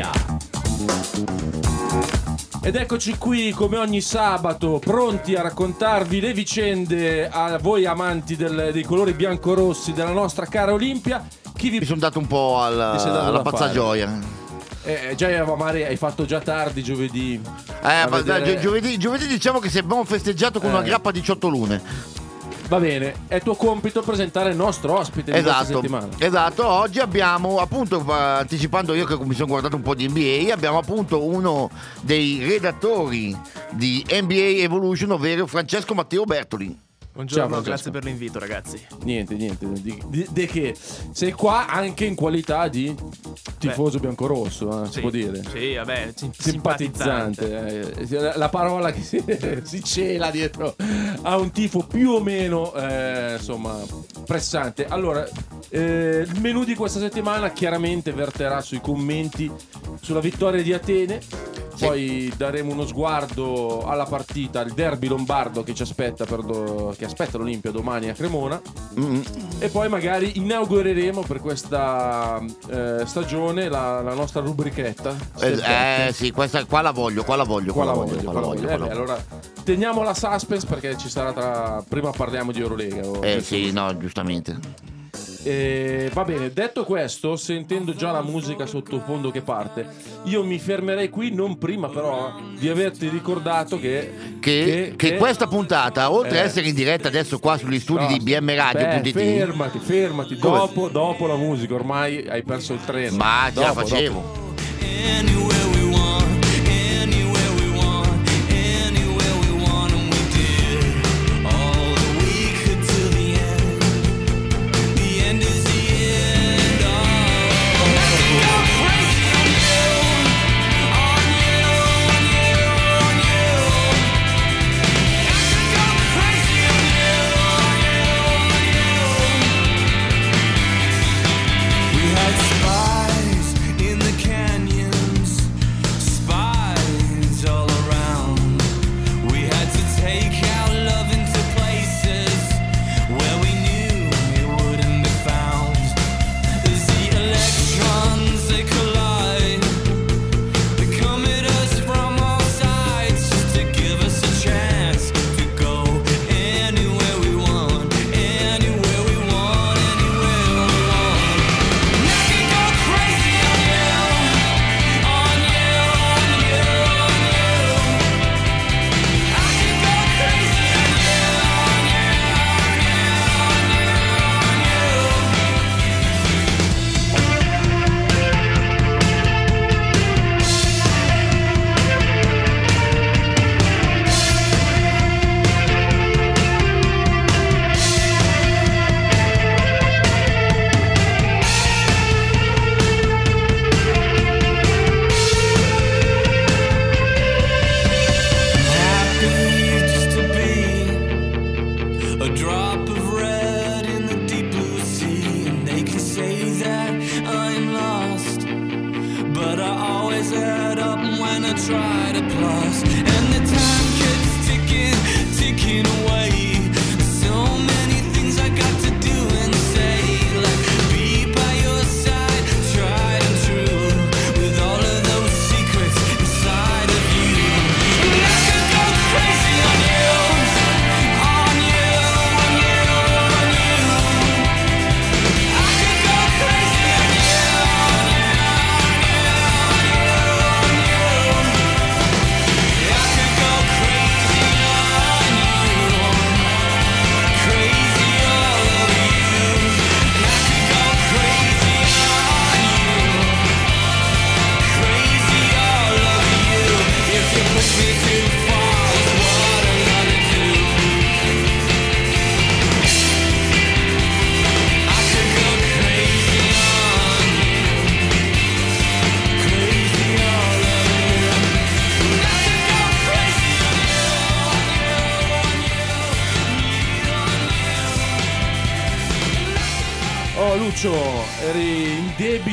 Olimpia. Ed eccoci qui come ogni sabato, pronti a raccontarvi le vicende a voi amanti del- dei colori bianco-rossi della nostra cara Olimpia. Chi vi Mi sono dato un po' al- Ti sei dato alla da fare. pazzagioia. Eh, già magari hai fatto già tardi giovedì. Eh, ma vedere- gio- giovedì, giovedì diciamo che se abbiamo festeggiato con una Eh. grappa 18 lune. Va bene, è tuo compito presentare il nostro ospite di questa Esatto, settimana. esatto, oggi abbiamo appunto anticipando io che mi sono guardato un po' di NBA, abbiamo appunto uno dei redattori di NBA Evolution, ovvero Francesco Matteo Bertoli. Buongiorno, Ciao, grazie per l'invito ragazzi. Niente, niente. Di che? Sei qua anche in qualità di tifoso biancorosso, eh, si Sì, può dire. Sì, vabbè, sim- simpatizzante. eh, la parola che si, si cela dietro a un tifo più o meno eh, insomma pressante. Allora, eh, il menù di questa settimana chiaramente verterà sui commenti sulla vittoria di Atene. Poi daremo uno sguardo alla partita, al derby lombardo che ci aspetta, per do- che aspetta l'Olimpia domani a Cremona. Mm, E poi magari inaugureremo per questa eh, stagione la, la nostra rubrichetta. Eh, eh, sì, questa qua la voglio, qua la voglio, Qua qua, la voglio, voglio, qua la voglio. voglio. Eh beh, allora teniamo la suspense perché ci sarà tra. Prima parliamo di Eurolega. Eh sì, no, giustamente. Eh, va bene, detto questo, sentendo già la musica sottofondo che parte, io mi fermerei qui non prima però di averti ricordato che. Che, che questa puntata, oltre Eh. a essere in diretta adesso qua sugli studi di BM Beh, Radio.it, fermati, fermati. Dopo, dopo la musica, ormai hai perso il treno. ma ce la facevo. dopo.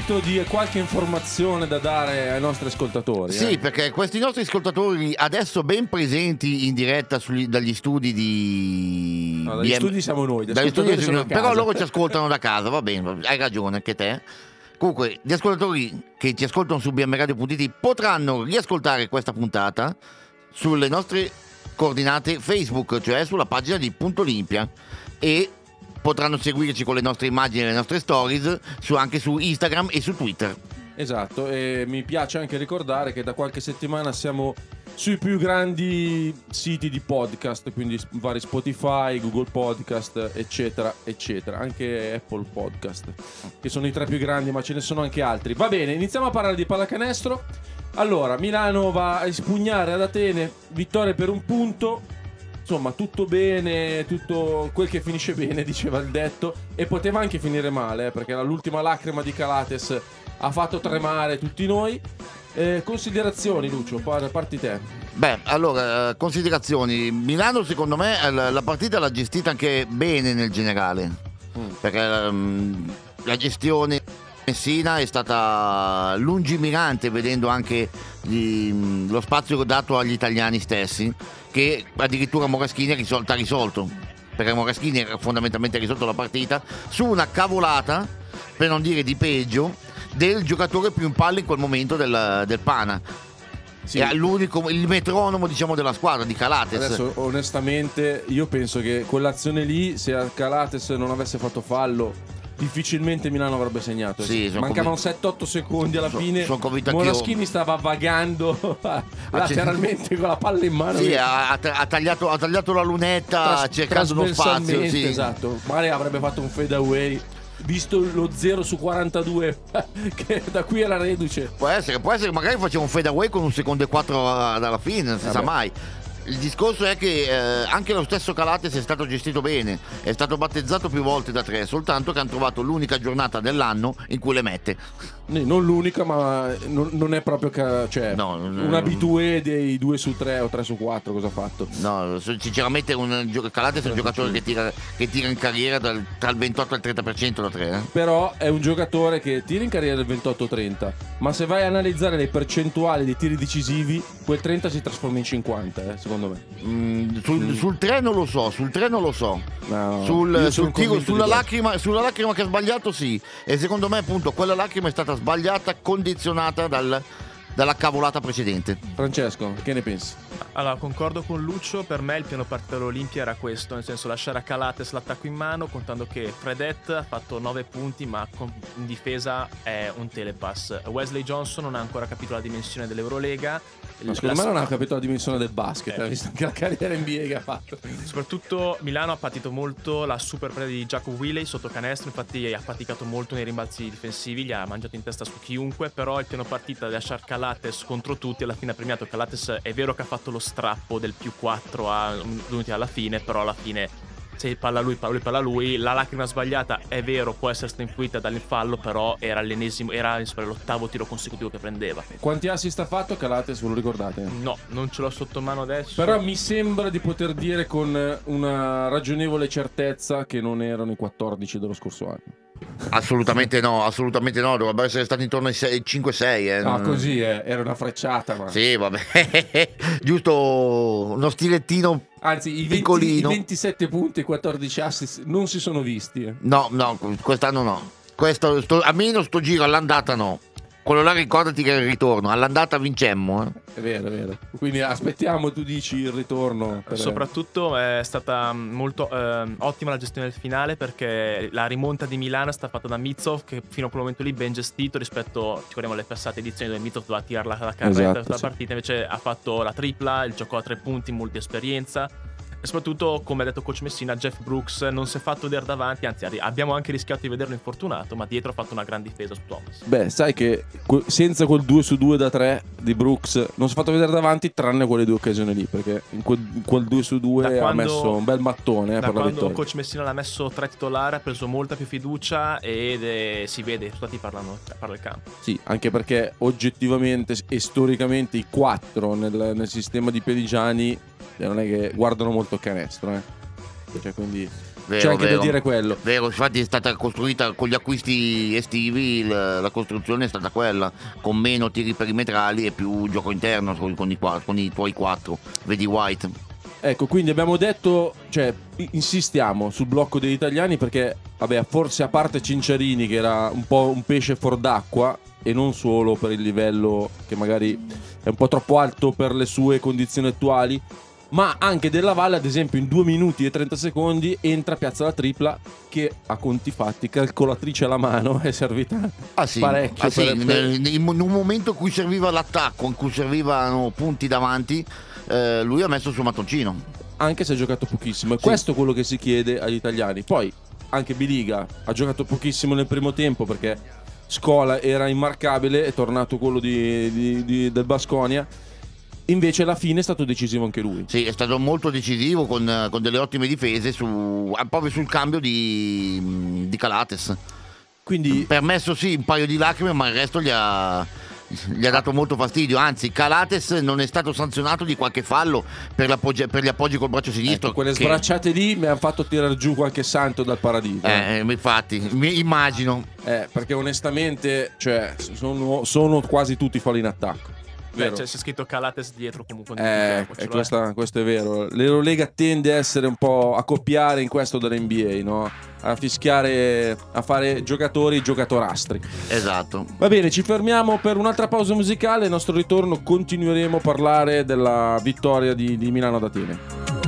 In debito di qualche informazione da dare ai nostri ascoltatori. Sì, eh? perché questi nostri ascoltatori adesso ben presenti in diretta sugli- dagli studi di No, dagli BM studi siamo noi, gli Dagli studi a però loro ci ascoltano da casa, va bene, hai ragione anche te. Comunque, gli ascoltatori che ci ascoltano su bmradio.it potranno riascoltare questa puntata sulle nostre coordinate Facebook, cioè sulla pagina di Punto Olimpia e potranno seguirci con le nostre immagini e le nostre stories su- anche su Instagram e su Twitter. Esatto, e mi piace anche ricordare che da qualche settimana siamo sui più grandi siti di podcast, quindi vari Spotify, Google Podcast, eccetera, eccetera, anche Apple Podcast, che sono i tre più grandi, ma ce ne sono anche altri. Va bene, iniziamo a parlare di pallacanestro. Allora, Milano va a espugnare ad Atene, vittoria per un punto. Insomma, tutto bene, tutto quel che finisce bene, diceva il detto. E poteva anche finire male, eh, perché l'ultima lacrima di Calates ha fatto tremare tutti noi. Eh, considerazioni, Lucio, par- parti te. Beh, allora, considerazioni. Milano secondo me la partita l'ha gestita anche bene nel generale, perché ehm, la gestione Messina è stata lungimirante vedendo anche gli- lo spazio dato agli italiani stessi, che addirittura Moraschini ha risolto, ha risolto perché Moraschini ha fondamentalmente risolto la partita su una cavolata, per non dire di peggio, del giocatore più in palla in quel momento del, del Pana. Sì. È l'unico, il metronomo diciamo della squadra di Calates. Adesso, onestamente, io penso che quell'azione lì, se Calates non avesse fatto fallo, difficilmente Milano avrebbe segnato. Sì, sono Mancavano convinto. 7-8 secondi alla So- fine. sono convinto anch'io. Moraschini stava vagando lateralmente con la palla in mano. Sì, ha, ha tagliato, ha tagliato la lunetta Tras- cercando uno spazio. Sì. Esatto. Magari avrebbe fatto un fade away. Visto lo 0 su 42, che da qui alla reduce. Può essere, può essere, magari facciamo un fade away con un secondo e quattro dalla fine, non si sa Vabbè. mai. Il discorso è che eh, anche lo stesso Calates è stato gestito bene, è stato battezzato più volte da tre, soltanto che hanno trovato l'unica giornata dell'anno in cui le mette. Non l'unica, ma non, non è proprio ca- cioè, No, un abitué dei 2 su 3 o 3 su 4. Cosa ha fatto? No, sinceramente un, Calates è un giocatore che tira, che tira in carriera dal- tra il 28 e il 30% da tre. eh. Però è un giocatore che tira in carriera il 28-30, ma se vai a analizzare le percentuali dei tiri decisivi, quel 30 si trasforma in 50, eh, secondo me. Mm, sul, sul tre non lo so, sul tre non lo so. No, Sul, sul tiro, sulla, lacrima, sulla lacrima che ha sbagliato sì. E secondo me appunto quella lacrima è stata sbagliata condizionata dal- dalla cavolata precedente Francesco, che ne pensi? Allora, concordo con Lucio, per me il piano partita dell'Olimpia era questo, nel senso lasciare a Calates l'attacco in mano, contando che Fredet ha fatto 9 punti, ma con- in difesa è un telepass. Wesley Johnson non ha ancora capito la dimensione dell'Eurolega. Ma secondo la- me non ha capito la dimensione del basket, Eh. ha visto anche la carriera NBA che ha fatto. Soprattutto Milano ha patito molto la super preda di Jacob Willey sotto canestro, infatti ha faticato molto nei rimbalzi difensivi, gli ha mangiato in testa su chiunque, però il piano partita di lasciare Calates contro tutti alla fine ha premiato Calates, è vero che ha fatto lo strappo del più 4 a minuti alla fine, però alla fine se palla lui, palla lui, palla lui, la lacrima sbagliata è vero, può essere stata influita dall'infallo, però era l'ennesimo, era insomma, l'ottavo tiro consecutivo che prendeva. Quanti assist ha fatto Calates, ve lo ricordate? No, non ce l'ho sotto mano adesso. Però mi sembra di poter dire con una ragionevole certezza che non erano i 14 dello scorso anno. Assolutamente no assolutamente no dovrebbe essere stato intorno ai 5-6 eh. Ah, non- così eh, era una frecciata, ma... sì vabbè giusto uno stilettino Anzi, i, 20 Piccolino. i 27 punti e 14 assist non si sono visti. eh. no no quest'anno no Questo, sto- almeno sto giro all'andata no quello là ricordati che è il ritorno all'andata vincemmo eh. È vero, è vero. Quindi aspettiamo, tu dici il ritorno. per- Soprattutto è stata molto ehm, ottima la gestione del finale perché la rimonta di Milano è stata fatta da Mitsov che fino a quel momento lì ben gestito rispetto ci ricordiamo alle passate edizioni dove Mitsov doveva tirare la, la carretta Esatto, tutta la sì. partita invece ha fatto la tripla, il giocò a tre punti, molta esperienza e soprattutto come ha detto coach Messina Jeff Brooks non si è fatto vedere davanti anzi abbiamo anche rischiato di vederlo infortunato ma dietro ha fatto una gran difesa su Thomas Beh, sai che senza quel 2 su 2 da 3 di Brooks non si è fatto vedere davanti tranne quelle due occasioni lì perché in quel, in quel 2 su 2 Da ha messo un bel mattone eh, da per la quando vittoria. coach Messina l'ha messo tre titolare ha preso molta più fiducia ed eh, si vede i risultati parlano parla il campo Sì, anche perché oggettivamente e storicamente i 4 nel, nel sistema di Peligiani non è che guardano molto il canestro, eh. Cioè, quindi Vero, c'è anche vero. da dire quello. Vero, infatti è stata costruita con gli acquisti estivi, il- la costruzione è stata quella, con meno tiri perimetrali e più gioco interno con, con i, con i tuoi quattro. Vedi White. Ecco, quindi abbiamo detto, cioè, insistiamo sul blocco degli italiani perché vabbè, forse a parte Cinciarini che era un po' un pesce fuor d'acqua e non solo per il livello che magari è un po' troppo alto per le sue condizioni attuali, ma anche Della Valle, ad esempio, in 2 minuti e 30 secondi entra Piazza la Tripla che a conti fatti, calcolatrice alla mano, è servita Ah sì, parecchio. ah, sì, per- in un momento in cui serviva l'attacco, in cui servivano punti davanti, eh, lui ha messo il suo mattoncino. anche se ha giocato pochissimo. E questo è quello che si chiede agli italiani. Poi anche Biliga ha giocato pochissimo nel primo tempo perché Scola era immarcabile, è tornato quello di- di- di- del Basconia. Invece alla fine è stato decisivo anche lui. Sì, è stato molto decisivo con, con delle ottime difese su, proprio sul cambio di, di Calates. Quindi Permesso sì un paio di lacrime, ma il resto gli ha, gli ha dato molto fastidio. Anzi, Calates non è stato sanzionato di qualche fallo per, per gli appoggi col braccio sinistro. ecco, quelle che- sbracciate lì mi hanno fatto tirare giù qualche santo dal paradiso. Eh, eh, infatti, mi immagino. Eh, perché onestamente cioè, sono, sono quasi tutti falli in attacco. Beh, Vero? c'è, scritto Calates dietro comunque. Eh, e l'ho, questa- questo è vero. L'Eurolega tende a essere un po' a copiare in questo dell'NBA, no? A fischiare, a fare giocatori giocatorastri. Esatto. Va bene, ci fermiamo per un'altra pausa musicale. Al nostro ritorno continueremo a parlare della vittoria di, di Milano ad Atene.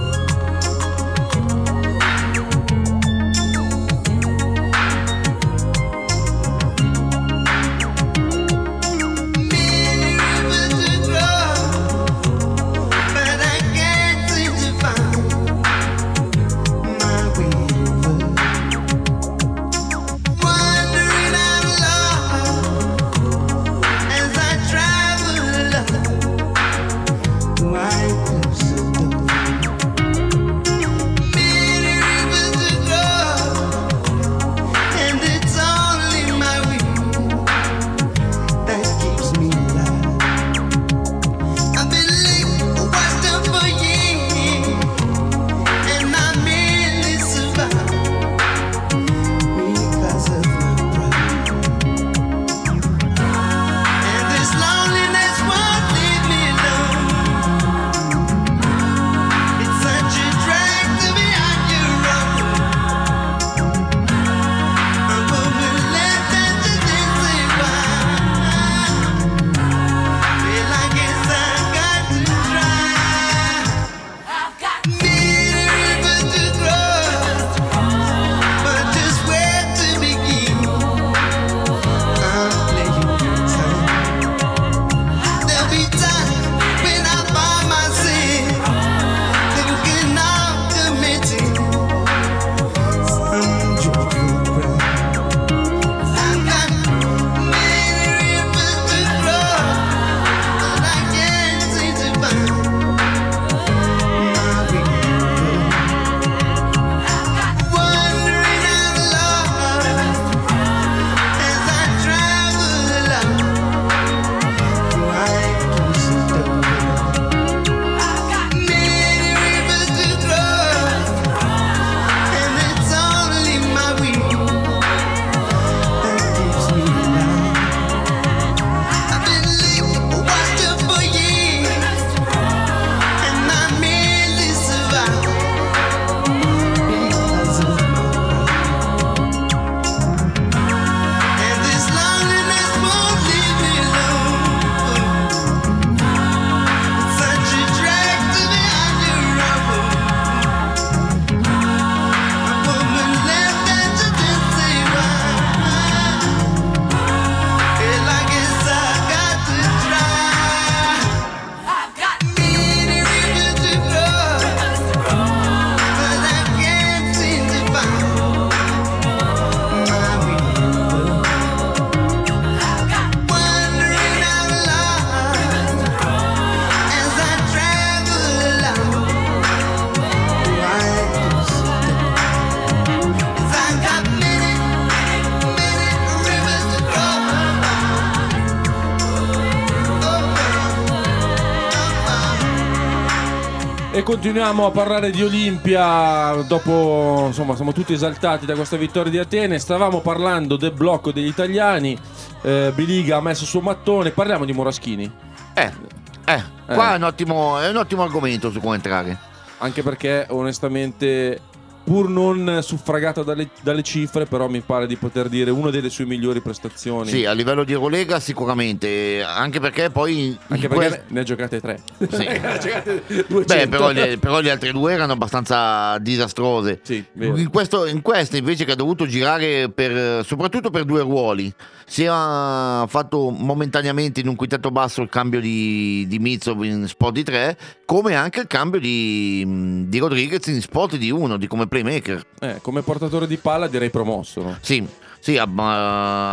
E continuiamo a parlare di Olimpia. Dopo, insomma, siamo tutti esaltati da questa vittoria di Atene. Stavamo parlando del blocco degli italiani. Eh, Biliga ha messo il suo mattone. Parliamo di Moraschini. Eh, eh, qua È, un ottimo, è un ottimo argomento su come entrare. Anche perché, onestamente, pur non suffragata dalle, dalle cifre, però mi pare di poter dire una delle sue migliori prestazioni. Sì, a livello di Eurolega sicuramente, anche perché poi... Anche perché quest- ne ha giocate tre. Sì. ne ha giocate 200. Beh, però le, però le altre due erano abbastanza disastrose. Sì, in, questo, in questa invece che ha dovuto girare per, soprattutto per due ruoli, si era fatto momentaneamente in un quintetto basso il cambio di, di Mizov in spot di 3, come anche il cambio di, di Rodriguez in spot di 1, di come playmaker. Eh, come portatore di palla direi promosso. no? Sì, sì, ha,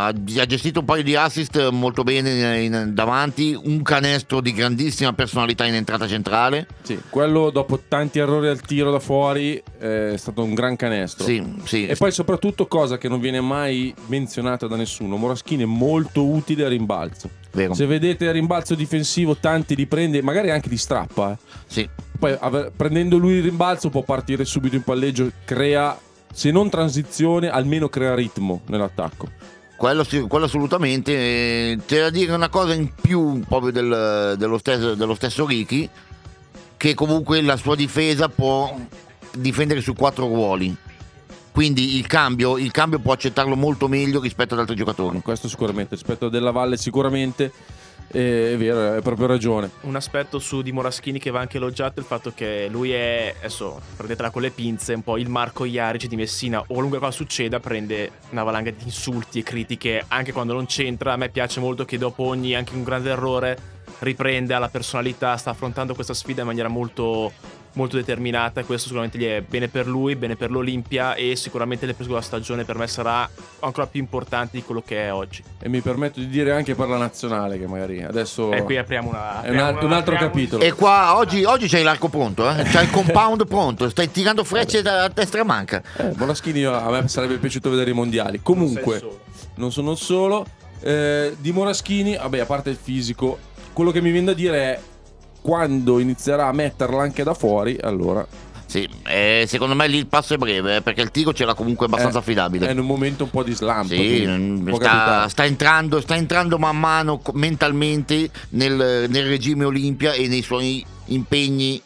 ha- gestito un paio di assist molto bene in- in- davanti, un canestro di grandissima personalità in entrata centrale. Sì, quello dopo tanti errori al tiro da fuori eh, è stato un gran canestro. Sì, sì. E poi soprattutto cosa che non viene mai menzionata da nessuno, Moraschini è molto utile a rimbalzo. Vero. Se vedete a rimbalzo difensivo tanti li prende, magari anche di strappa. eh. Sì. Poi prendendo lui il rimbalzo può partire subito in palleggio, crea se non transizione, almeno crea ritmo nell'attacco. Quello, sì- quello assolutamente. eh, C'è da dire una cosa in più proprio del- dello, stesso, dello stesso Ricky, che comunque la sua difesa può difendere su quattro ruoli. Quindi il cambio, il cambio può accettarlo molto meglio rispetto ad altri giocatori. Questo sicuramente, rispetto a Della Valle sicuramente eh, è vero, hai proprio ragione. Un aspetto su di Moraschini che va anche elogiato è il fatto che lui è, adesso prendetela con le pinze, un po' il Marco Iarici di Messina. Ovunque cosa succeda prende una valanga di insulti e critiche anche quando non c'entra. A me piace molto che dopo ogni anche un grande errore riprende alla personalità, sta affrontando questa sfida in maniera molto, molto determinata e questo sicuramente gli è bene per lui, bene per l'Olimpia e sicuramente le prese della stagione per me sarà ancora più importante di quello che è oggi. E mi permetto di dire anche per la nazionale, che magari adesso E qui apriamo una... è un, al- un altro apriamo- capitolo. E qua oggi, oggi c'hai l'arco pronto, eh? c'hai il compound pronto, stai tirando frecce da destra e manca. Eh, Moraschini a me sarebbe piaciuto vedere i mondiali. Comunque, Non sei solo. non sono solo. Eh, di Moraschini, vabbè, a parte il fisico, quello che mi viene da dire è quando inizierà a metterla anche da fuori, allora Sì, eh, secondo me lì il passo è breve, eh, perché il tiro c'era comunque abbastanza eh, affidabile. È in un momento un po' di slump. Sì, mm, sta, sta entrando, sta entrando man mano mentalmente nel, nel regime Olimpia e nei suoi impegni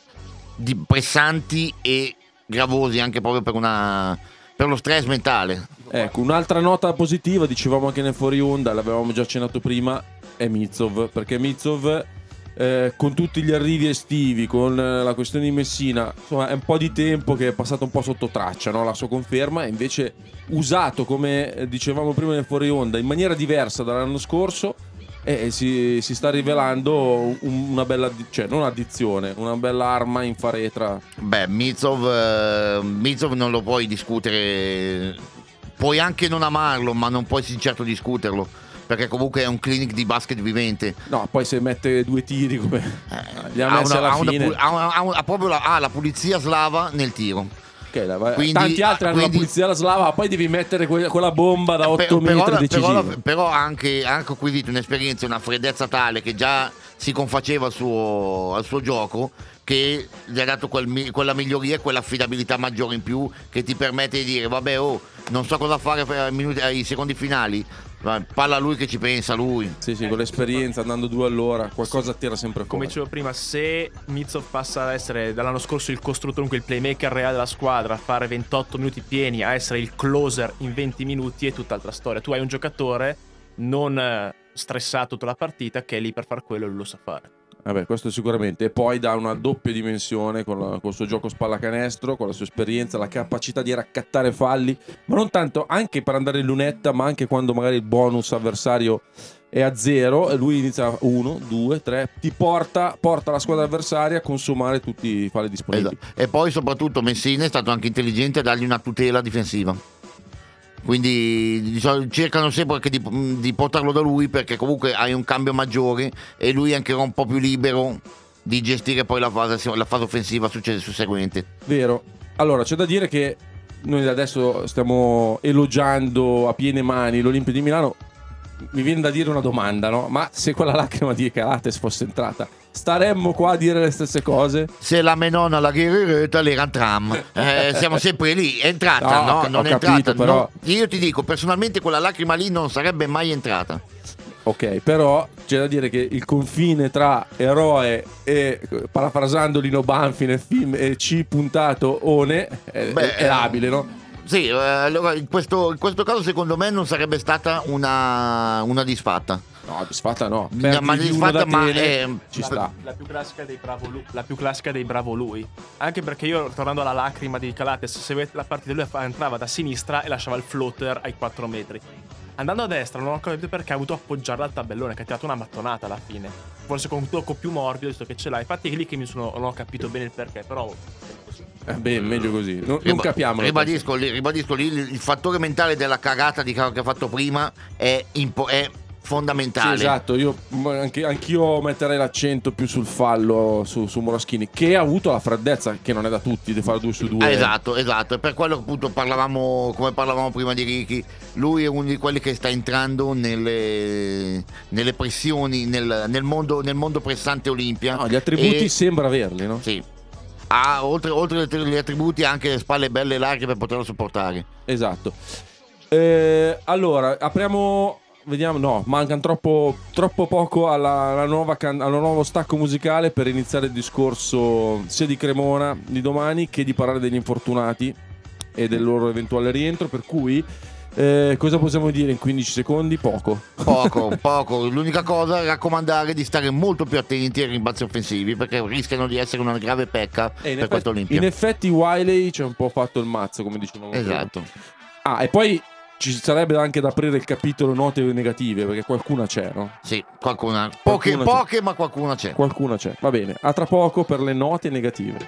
di- pressanti e gravosi anche proprio per, una, per lo stress mentale. Ecco, un'altra nota positiva, dicevamo anche nel fuori onda, l'avevamo già accennato prima, è Mizov, perché Mizov eh, con tutti gli arrivi estivi, con eh, la questione di Messina, insomma è un po' di tempo che è passato un po' sotto traccia, no? la sua conferma, invece usato, come eh, dicevamo prima nel fuori onda, in maniera diversa dall'anno scorso, e si, si sta rivelando un- una bella, cioè non addizione, una bella arma in faretra. Beh, Mizov, eh, Mizov non lo puoi discutere, puoi anche non amarlo, ma non puoi certo discuterlo, perché comunque è un clinic di basket vivente. No, poi se mette due tiri come li ha Ha, messi una- alla ha una fine. pu- ha una- ha una- ha proprio la, ha la pulizia slava nel tiro. Ok, la- Quindi- tanti altri hanno quindi- la pulizia alla slava, poi devi mettere que- quella bomba da 8 Per- però, metri decisiva. però, però ha anche, ha acquisito un'esperienza, una freddezza tale che già si confaceva al suo, al suo gioco che gli ha dato quel quella miglioria e quell'affidabilità maggiore in più che ti permette di dire vabbè oh non so cosa fare per- ai, minuti- ai secondi finali ma parla lui che ci pensa lui Sì, sì, con l'esperienza, andando due all'ora, qualcosa tira sempre Come fuori. dicevo prima, se Mizov passa ad essere dall'anno scorso il costruttore, comunque il playmaker reale della squadra, a fare 28 minuti pieni, a essere il closer in 20 minuti è tutt'altra storia. Tu hai un giocatore non eh, stressato tutta la partita che è lì per far quello e lo sa fare. Vabbè, questo sicuramente. E poi dà una doppia dimensione con, col suo gioco spallacanestro, con la sua esperienza, la capacità di raccattare falli, ma non tanto anche per andare in lunetta, ma anche quando magari il bonus avversario è a zero e lui inizia uno, due, tre, ti porta, porta la squadra avversaria a consumare tutti i falli disponibili. Esatto. e poi soprattutto Messina è stato anche intelligente a dargli una tutela difensiva quindi di solito cercano sempre anche di, di portarlo da lui perché comunque hai un cambio maggiore e lui è anche un po' più libero di gestire poi la fase, la fase offensiva susseguente Vero. Allora, c'è da dire che noi adesso stiamo elogiando a piene mani l'Olimpia di Milano. Mi viene da dire una domanda, no? Ma se quella lacrima di Calates fosse entrata, staremmo qua a dire le stesse cose? se la menona la guerrereta l'era tram Eh, siamo sempre lì è entrata No, no, non è capito, entrata però- no. io ti dico personalmente quella lacrima lì non sarebbe mai entrata Ok, però c'è da dire che il confine tra eroe e, parafrasando Lino Banfi nel film, e C puntato one è, Beh, è labile, no? Sì, eh, allora in questo, in questo caso secondo me non sarebbe stata una, una disfatta. No, disfatta no. No, Perdi ma di uno disfatta, ma, eh, ci la, sta. la più classica dei bravo lui, la più classica dei bravo lui. Anche perché io, tornando alla lacrima di Calates, se vedete la partita lui fa- entrava da sinistra e lasciava il floater ai 4 metri. Andando a destra non ho capito perché ha avuto appoggiarla al tabellone, che ha tirato una mattonata alla fine. Forse con un tocco più morbido, visto che ce l'ha. Infatti è lì che mi sono, non ho capito bene il perché, però... Eh, beh, meglio così. Non, non capiamo. Ribadisco lì, ribadisco lì, il il fattore mentale della cagata di che ha fatto prima è, impo- è Sì, fondamentale. esatto, io anche, anch'io metterei l'accento più sul fallo su, su Moraschini, che ha avuto la freddezza, che non è da tutti, di fare due su due. Ah, esatto, esatto. E per quello appunto parlavamo, come parlavamo prima di Ricky, lui è uno di quelli che sta entrando nelle, nelle pressioni, nel, nel mondo, nel mondo pressante Olimpia. No, gli attributi E- sembra averli, no? Sì. Ha, oltre, oltre gli attributi anche le spalle belle e larghe per poterlo sopportare. Esatto. Eh, allora, apriamo. Vediamo, no, mancano troppo, troppo poco alla, alla nuova can- al nuovo stacco musicale per iniziare il discorso sia di Cremona di domani che di parlare degli infortunati e del loro eventuale rientro. Per cui, eh, cosa possiamo dire in 15 secondi? Poco. Poco, poco. L'unica cosa è raccomandare di stare molto più attenti ai rimbalzi offensivi perché rischiano di essere una grave pecca per questo effetti, Olimpia. in effetti, Wiley ci ha un po' fatto il mazzo, come dicevamo. prima. Esatto. Ah, e poi ci sarebbe anche da aprire il capitolo note negative perché qualcuna c'è, no? Sì, qualcuna. Poche, Qualcuna c'è. poche, ma qualcuna c'è. Qualcuna c'è. Va bene, a tra poco per le note negative.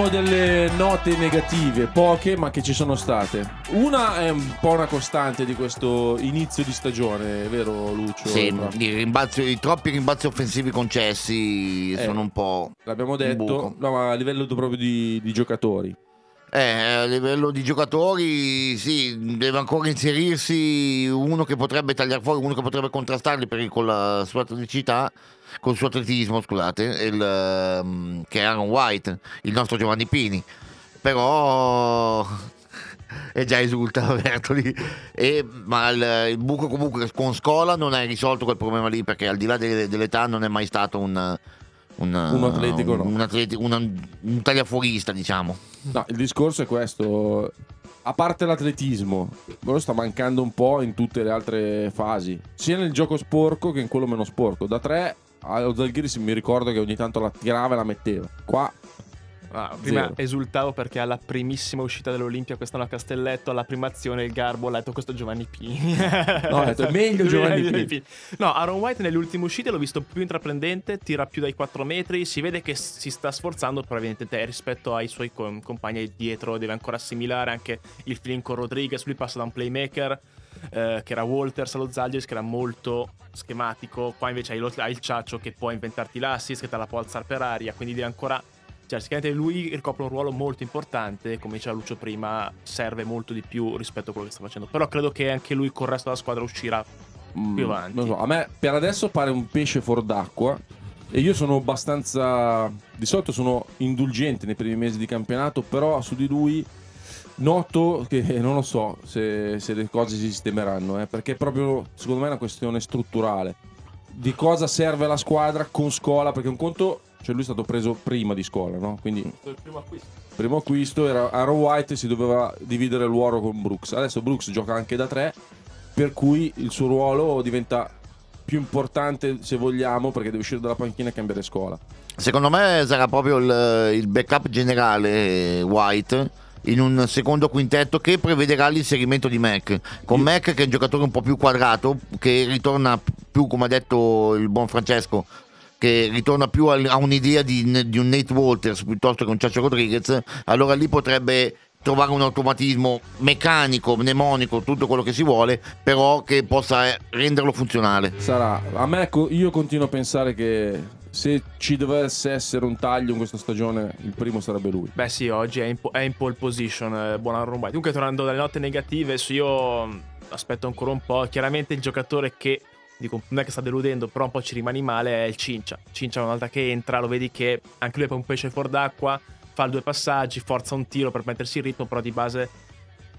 Dicevamo delle note negative, poche, ma che ci sono state. Una è un po' una costante di questo inizio di stagione, vero Lucio? Sì, i, rimbalzi- i troppi rimbalzi offensivi concessi Eh. sono un po'. L'abbiamo detto, no, ma a livello proprio di, di giocatori. Eh, a livello di giocatori, sì, deve ancora inserirsi uno che potrebbe tagliare fuori, uno che potrebbe contrastarli per, con la sua atleticità, col suo atletismo, scusate, il, ehm, che è Aaron White, il nostro Giovanni Pini. Però è già esulta Bertoli. E, ma il, il buco comunque con Scola non hai risolto quel problema lì perché al di là de- dell'età non è mai stato un... Un, Un atletico, no. un, atleti- una- un tagliafuorista, diciamo. No, il discorso è questo. A parte l'atletismo, però sta mancando un po' in tutte le altre fasi, sia nel gioco sporco che in quello meno sporco. Da tre allo Zalgiris mi ricordo che ogni tanto la tirava e la metteva. Qua Ah, prima Zero. esultavo perché alla primissima uscita dell'Olimpia quest'anno a Castelletto, alla prima azione il Garbo ha letto questo Giovanni Pini. No, ho detto, meglio Giovanni Pini. No, Aaron White nelle ultime uscite l'ho visto più intraprendente, tira più dai 4 metri, si vede che si sta sforzando, però evidentemente rispetto ai suoi com- compagni dietro deve ancora assimilare anche il feeling con Rodriguez, lui passa da un playmaker eh, che era Walters allo Zalgiris che era molto schematico, qua invece hai, lo- hai il ciaccio che può inventarti l'assist, che te la può alzare per aria, quindi deve ancora cioè, sicuramente lui ricopre un ruolo molto importante, come diceva Lucio prima, serve molto di più rispetto a quello che sta facendo. Però credo che anche lui col resto della squadra uscirà Mm, più avanti. non so, a me per adesso pare un pesce fuor d'acqua e io sono abbastanza di solito sono indulgente nei primi mesi di campionato però su di lui noto che non lo so se, se le cose si sistemeranno eh, perché è proprio secondo me è una questione strutturale di cosa serve la squadra con scuola perché un conto cioè lui è stato preso prima di scuola no? quindi Il primo acquisto. primo acquisto era Aaron White si doveva dividere il ruolo con Brooks adesso Brooks gioca anche da tre per cui il suo ruolo diventa più importante se vogliamo perché deve uscire dalla panchina e cambiare scuola Secondo me sarà proprio il, il backup generale eh, White in un secondo quintetto che prevederà l'inserimento di Mac. Con Mac che è un giocatore un po' più quadrato, che ritorna più, come ha detto il buon Francesco, che ritorna più al- a un'idea di, di un Nate Walters piuttosto che un Ciaccio Rodriguez, allora lì potrebbe trovare un automatismo meccanico, mnemonico, tutto quello che si vuole, però che possa renderlo funzionale. sarà a me io continuo a pensare che se ci dovesse essere un taglio in questa stagione il primo sarebbe lui Beh sì, oggi è in, po- è in pole position, eh, buon Aaron White. Comunque tornando dalle note negative, io mh, aspetto ancora un po'. Chiaramente il giocatore che, dico, non è che sta deludendo, però un po' ci rimani male è il Cincia. Cincia una volta che entra, lo vedi che anche lui è un pesce fuor d'acqua, fa due passaggi, forza un tiro per mettersi in ritmo, però di base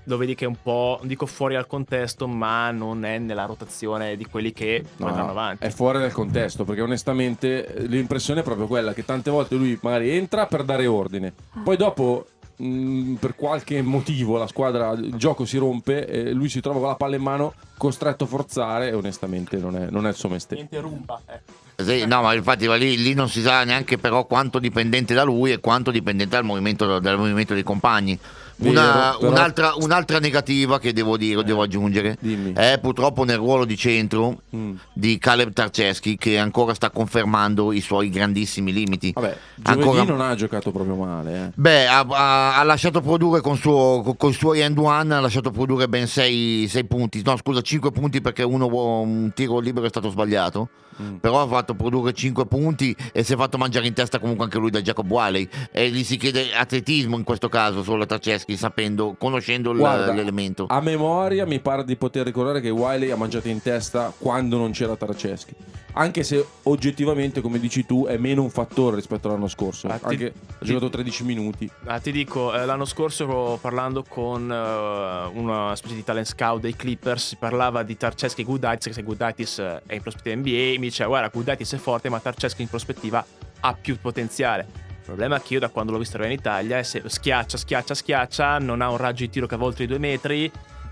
lo vedi che è un po', non dico fuori dal contesto, ma non è nella rotazione di quelli che poi No, vanno avanti. È fuori dal contesto, perché onestamente l'impressione è proprio quella che tante volte lui magari entra per dare ordine, poi dopo mh, per qualche motivo la squadra, il gioco si rompe e lui si trova con la palla in mano costretto a forzare e onestamente non è, non è il suo mestiere. Niente rumba, eh. Sì, no, ma infatti lì, lì non si sa neanche però quanto dipendente da lui e quanto dipendente dal movimento, dal movimento dei compagni. Una- Vero, un'altra, un'altra negativa che devo dire, devo aggiungere, Dimmi. è purtroppo nel ruolo di centro Mm. di Caleb Tarceschi che ancora sta confermando i suoi grandissimi limiti. Vabbè, Ancora- non ha giocato proprio male. Eh. Beh, ha, ha- ha lasciato produrre con, suo, con, i suoi end one, ha lasciato produrre ben 6 punti, no scusa 5 punti perché uno, un tiro libero è stato sbagliato, Mm. però ha fatto produrre 5 punti e si è fatto mangiare in testa comunque anche lui da Jacob Wiley e gli si chiede atletismo in questo caso solo a Tarceschi sapendo, conoscendo Guarda, l'elemento. A memoria mi pare di poter ricordare che Wiley ha mangiato in testa quando non c'era Taraceschi. Anche se oggettivamente, come dici tu, è meno un fattore rispetto all'anno scorso. Ah, ti- Anche ha giocato 13 minuti. Ah, ti dico, eh, l'anno scorso parlando con eh, una specie di talent scout dei Clippers, si parlava di Tarceschi e Gudaitis, che se Gudaitis eh, è in prospettiva NBA, mi diceva guarda Gudaitis è forte, ma Tarceschi in prospettiva ha più potenziale. Problema è che io da quando l'ho visto arrivare in Italia è se schiaccia, schiaccia, schiaccia, non ha un raggio di tiro che va oltre i due metri,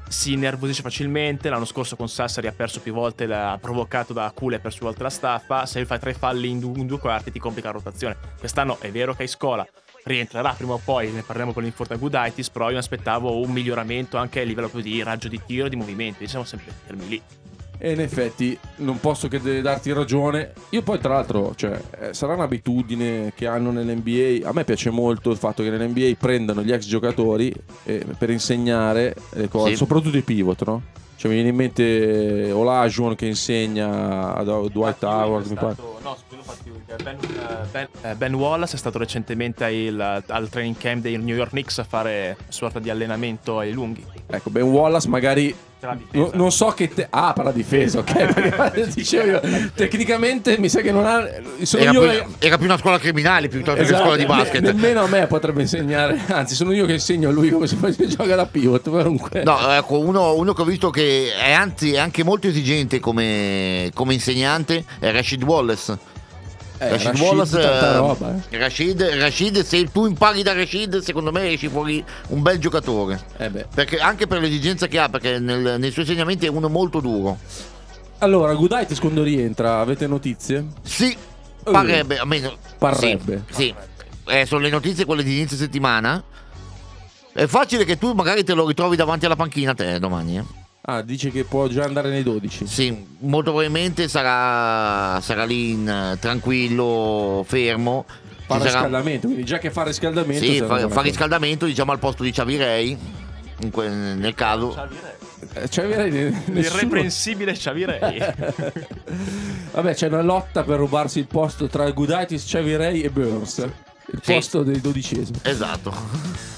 si innervosisce facilmente. L'anno scorso con Sassari ha perso più volte, l'ha provocato da Cule per più volte la staffa. Se fai tre falli in, du- in due quarti ti complica la rotazione. Quest'anno è vero che hai scola, rientrerà prima o poi, ne parleremo con l'infortunio Gudaitis, però io mi aspettavo un miglioramento anche a livello di raggio di tiro e di movimenti, diciamo sempre fermi lì. E in effetti non posso che darti ragione. Io poi tra l'altro, cioè, eh, sarà un'abitudine che hanno nell'NBA. A me piace molto il fatto che nell'NBA prendano gli ex giocatori eh, per insegnare le cose, Sì. soprattutto i pivot, no? Cioè mi viene in mente Olajuwon che insegna a Dwight Howard, mi pare. No, scusa, infatti, ben, eh, ben- eh, Ben Wallace è stato recentemente al, al training camp dei New York Knicks a fare una sorta di allenamento ai lunghi. Ecco, Ben Wallace magari. No- non so che te- ah per la difesa ok dicevo io tecnicamente mi sa che non ha sono Era io più, era più una scuola criminale piuttosto che una Esatto, scuola di ne- basket. nemmeno a me potrebbe insegnare anzi sono io che insegno a lui come si fa si gioca da pivot comunque No, ecco, uno, uno che ho visto che è anzi è anche molto esigente come, come insegnante è Rashid Wallace. Eh, Rashid, Rashid, Wallace, tanta roba eh. Rashid, Rashid, se tu impari da Rashid, secondo me esci fuori un bel giocatore. Eh. Perché, anche per l'esigenza che ha, perché nel- nei suoi insegnamenti è uno molto duro. allora Gudaitis quando rientra avete notizie? Sì, parrebbe, almeno. Parrebbe. Sì, sì. Eh, sono le notizie quelle di inizio settimana. È facile che tu magari te lo ritrovi davanti alla panchina te domani. eh. Ah dice che può già andare nei 12 Sì, molto probabilmente sarà, sarà lì in, eh, tranquillo, fermo. Ci fa sarà- riscaldamento quindi già che fa riscaldamento Sì, sarà fa, fa riscaldamento diciamo al posto di Ciavirei. in que- nel caso. Eh, ne- nessuno- L'irreprensibile Xavirei. Vabbè, c'è una lotta per rubarsi il posto tra Gudaitis, Chavirei e Burns. Il Sì. posto dei dodicesimi. Esatto.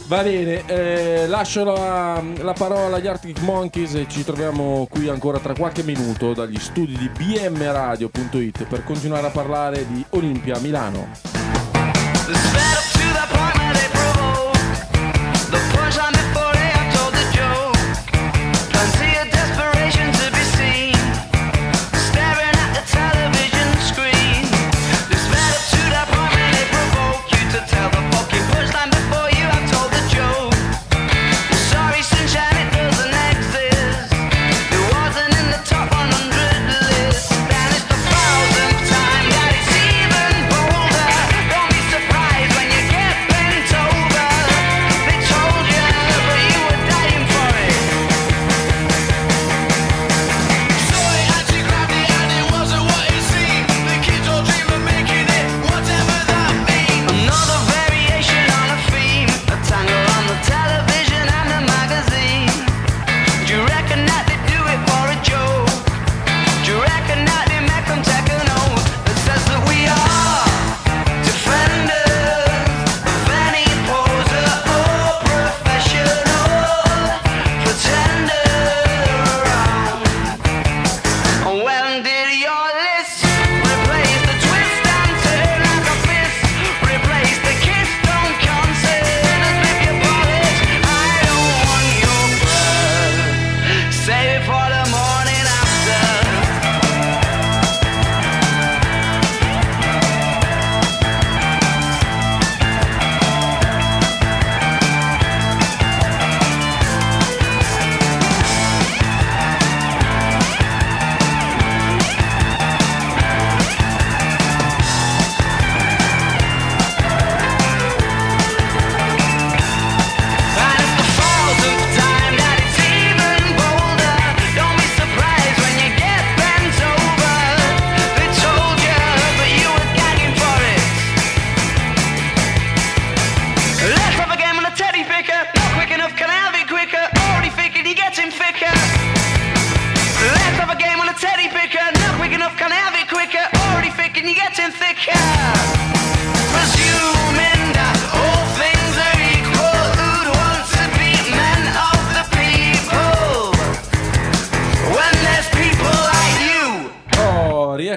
Va bene, eh, lascio la, la parola agli Arctic Monkeys e ci troviamo qui ancora tra qualche minuto dagli studi di bmradio.it per continuare a parlare di Olimpia Milano.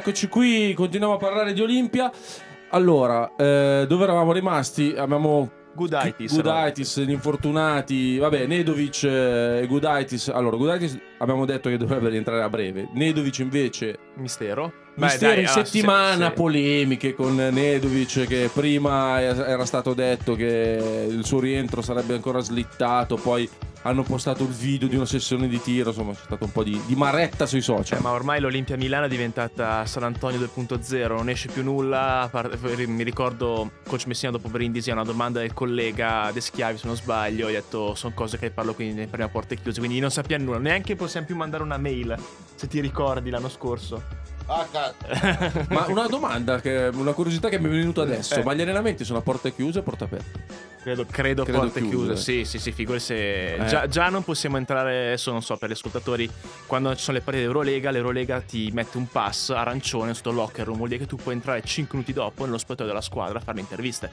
Rieccoci qui, continuiamo a parlare di Olimpia. Allora, eh, dove eravamo rimasti? Abbiamo Gudaitis. Gudaitis, gli infortunati, vabbè, Nedovic eh, e Gudaitis. Allora, Gudaitis abbiamo detto che dovrebbe rientrare a breve. Nedovic invece Mistero. Mistero dai, in settimana, sì. polemiche con Nedovic che prima era stato detto che il suo rientro sarebbe ancora slittato, poi hanno postato il video di una sessione di tiro, insomma c'è stato un po' di, di maretta sui social. Cioè, ma ormai l'Olimpia Milano è diventata San Antonio 2.0, non esce più nulla. a parte- Mi ricordo Coach Messina dopo Brindisi a una domanda del collega De Schiavi, se non sbaglio, ha detto sono cose che parlo qui ne parliamo a porte chiuse, quindi non sappiamo nulla, neanche possiamo più mandare una mail, se ti ricordi l'anno scorso. Ah, cazzo. Ma una domanda, che, una curiosità che mi è venuta adesso, Eh. ma gli allenamenti sono a porte chiuse o a porte aperte? Credo, credo, Credo porte chiuse. chiuse. Sì, sì, sì, figuri se. Eh. Già, già non possiamo entrare. Adesso non so per gli ascoltatori. Quando ci sono le partite d'Eurolega, l'Eurolega ti mette un pass arancione sotto locker room. Vuol dire che tu puoi entrare 5 minuti dopo nello spogliatoio della squadra a fare le interviste.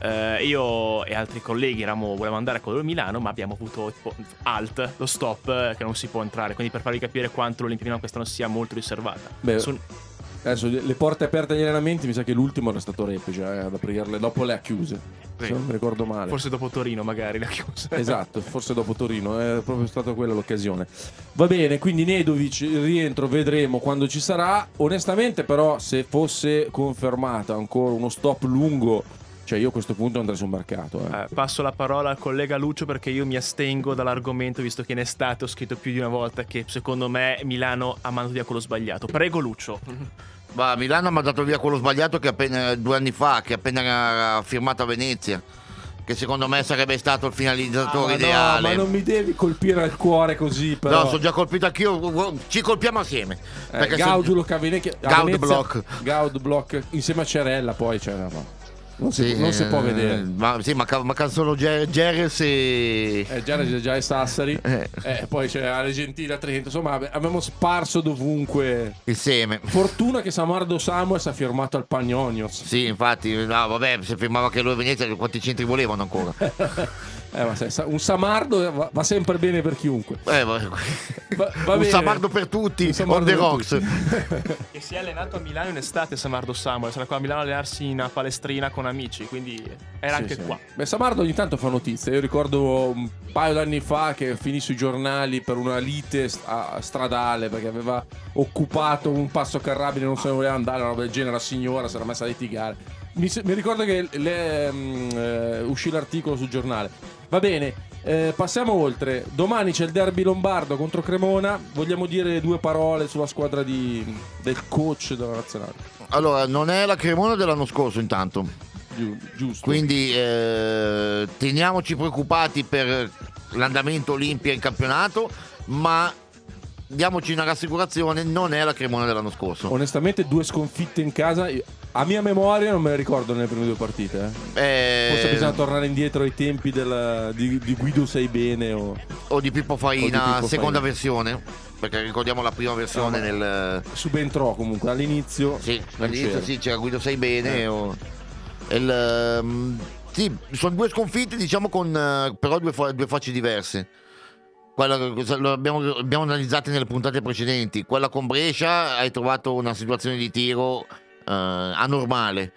Eh, io e altri colleghi eravamo, volevamo andare a quello di Milano, ma abbiamo avuto tipo, alt, lo stop, eh, che non si può entrare. Quindi per farvi capire quanto l'Olimpia Milano quest'anno sia molto riservata. Beh, Su- Adesso le porte aperte agli allenamenti, mi sa che l'ultimo era stato Repice, eh, ad aprirle, dopo le ha chiuse. Sì. Se non mi ricordo male. forse dopo Torino, magari la chiusa. Esatto, forse dopo Torino, è proprio stata quella l'occasione. Va bene, quindi Nedovic, il rientro vedremo quando ci sarà. Onestamente però se fosse confermato ancora uno stop lungo, cioè io a questo punto andrei sul mercato. eh. Eh, passo la parola al collega Lucio perché io mi astengo dall'argomento visto che in estate ho scritto più di una volta che secondo me Milano ha mandato via quello sbagliato. Prego Lucio. Ma Milano ha mandato via quello sbagliato che appena due anni fa, che appena era firmato a Venezia. Che secondo me sarebbe stato il finalizzatore Ah, ma ideale. No, ma non mi devi colpire al cuore così, però. No, sono già colpito anch'io. Ci colpiamo assieme. Eh, Gaudulo Cavenecchia Gaud Block. Gaud Block insieme a Cerella poi c'era no. Non, si, Sì, non si può eh, vedere Ma sì, manca- mancano solo Ger- Geres e. eh, già, già è Sassari Eh. eh, poi c'è Argentina Trento insomma abbiamo sparso dovunque il seme. fortuna che Samardo Samuels ha firmato al Pagnonios Sì, infatti, no, vabbè, se firmava che lui e Venezia, quanti centri volevano ancora? eh, ma sa- un Samardo va, va sempre bene per chiunque Eh, va- Va- va un bene. samardo per tutti, Un Samardo on the rocks. tutti. Che si è allenato a Milano in estate Samardo Samuel. Sarà qua a Milano a allenarsi in una palestrina con amici. Quindi era Sì, anche sì. qua. Beh, Samardo ogni tanto fa notizie. Io ricordo un paio d'anni fa che finì sui giornali per una lite stradale perché aveva occupato un passo carrabile, non se ne voleva andare, una roba del genere. La signora si era messa a litigare. Mi, se- mi ricordo che le- mm, eh, uscì l'articolo sul giornale. Va bene, eh, passiamo oltre. Domani c'è il derby lombardo contro Cremona. Vogliamo dire due parole sulla squadra di- del coach della nazionale? Allora, non è la Cremona dell'anno scorso intanto. Giu- giusto. Quindi eh, teniamoci preoccupati per l'andamento Olimpia in campionato, ma diamoci una rassicurazione, non è la Cremona dell'anno scorso. Onestamente, due sconfitte in casa. A mia memoria non me le ricordo nelle prime due partite. eh. Eh, Forse bisogna tornare indietro ai tempi del- di, di Guido Sei Bene. O... o di Pippo Farina, O di Pippo seconda Farina. versione, perché ricordiamo la prima versione No, nel... Subentrò comunque all'inizio. Sì, all'inizio c'era. sì, c'era Guido Sai Bene. Eh. o- il, ehm, sì, sono due sconfitte, diciamo, con eh, però due, due facce diverse. Quella, lo abbiamo, abbiamo analizzate nelle puntate precedenti. Quella con Brescia hai trovato una situazione di tiro anormale.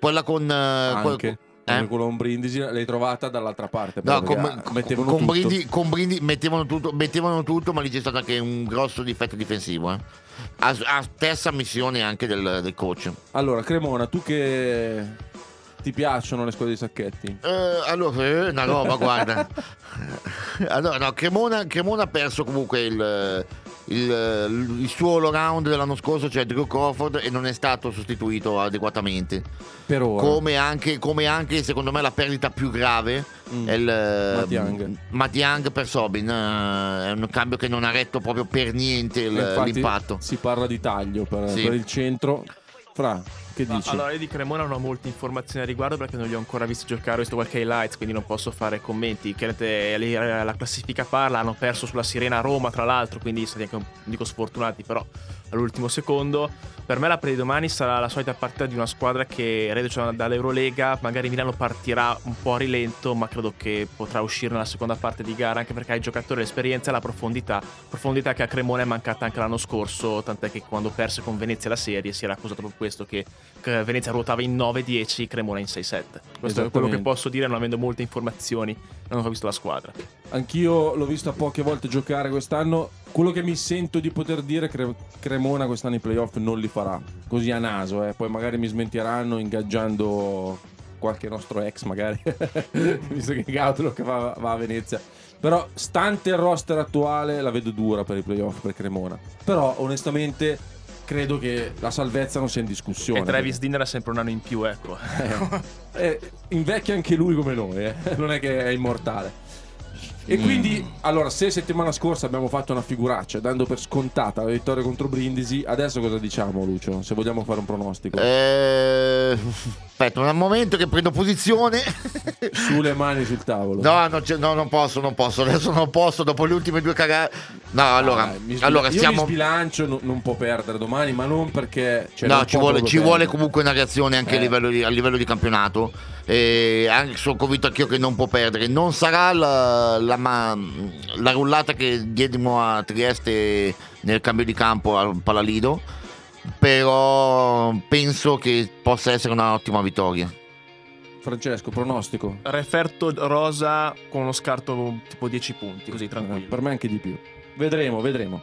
Quella con. eh, Anche. quel- Come quello con Brindisi l'hai trovata dall'altra parte. No, con, mettevano con tutto. Brindi, con Brindi mettevano, tutto, mettevano tutto, ma lì c'è stato anche un grosso difetto difensivo. eh. A, a stessa missione anche del, del coach. Allora, Cremona, tu che ti piacciono le squadre di sacchetti? Eh, allora, eh, una roba, guarda. Allora, no, Cremona, Cremona ha perso comunque il, il- il suo all round dell'anno scorso, cioè Drew Crawford, e non è stato sostituito adeguatamente. Per ora. Come anche, come anche, secondo me, la perdita più grave Mm. è il Matt Young. Matt Young per Sobin. eh, è un cambio che non ha retto proprio per niente il- Infatti l'impatto. Si parla di taglio per, Sì. per il centro. Fra, che Ma dici? Allora, io di Cremona non ho molte informazioni a riguardo perché non li ho ancora visti giocare, ho visto qualche highlights, quindi non posso fare commenti. Chiaramente lì, eh, la classifica parla, hanno perso sulla Sirena a Roma, tra l'altro, quindi sono anche un dico sfortunati, però all'ultimo secondo. Per me la di domani sarà la solita partita di una squadra che reduce dall'Eurolega, magari Milano partirà un po' a rilento, ma credo che potrà uscire nella seconda parte di gara, anche perché ha i giocatori l'esperienza e la profondità, profondità che a Cremona è mancata anche l'anno scorso, tant'è che quando perse con Venezia la serie si era accusato proprio questo che Venezia ruotava in 9-10, Cremona in 6-7. Questo è quello che posso dire non avendo molte informazioni, non ho visto la squadra. Anch'io l'ho vista poche volte giocare quest'anno. Quello che mi sento di poter dire è che Cremona quest'anno i playoff non li farà. Così a naso, eh. poi magari mi smentiranno ingaggiando qualche nostro ex magari, visto che Gautolo va, va a Venezia. Però stante il roster attuale la vedo dura per i playoff per Cremona. Però onestamente credo che la salvezza non sia in discussione. E Travis Dinner ha sempre un anno in più, ecco. Eh, invecchia anche lui come noi, eh. non è che è immortale. E quindi, allora, se settimana scorsa abbiamo fatto una figuraccia dando per scontata la vittoria contro Brindisi, adesso cosa diciamo, Lucio? Se vogliamo fare un pronostico, Eh, aspetta un momento che prendo posizione. sulle mani sul tavolo. No, non, c'è- no, non posso, non posso. Adesso non posso. Dopo le ultime due cagate. No, allora, Ah, sbil- allora stiamo. mi sbilancio, no- non può perdere domani, ma non perché. cioè, No, non ci vuole, ci vuole comunque una reazione anche a, Eh. livello di, a livello di campionato. E anche, sono convinto anch'io che non può perdere. Non sarà la, la, ma- la rullata che diedimo a Trieste nel cambio di campo al Palalido. Però penso che possa essere un'ottima vittoria. Francesco, pronostico. Referto rosa con uno scarto tipo 10 punti, così Eh, tranquillo. per me anche di più. Vedremo, vedremo.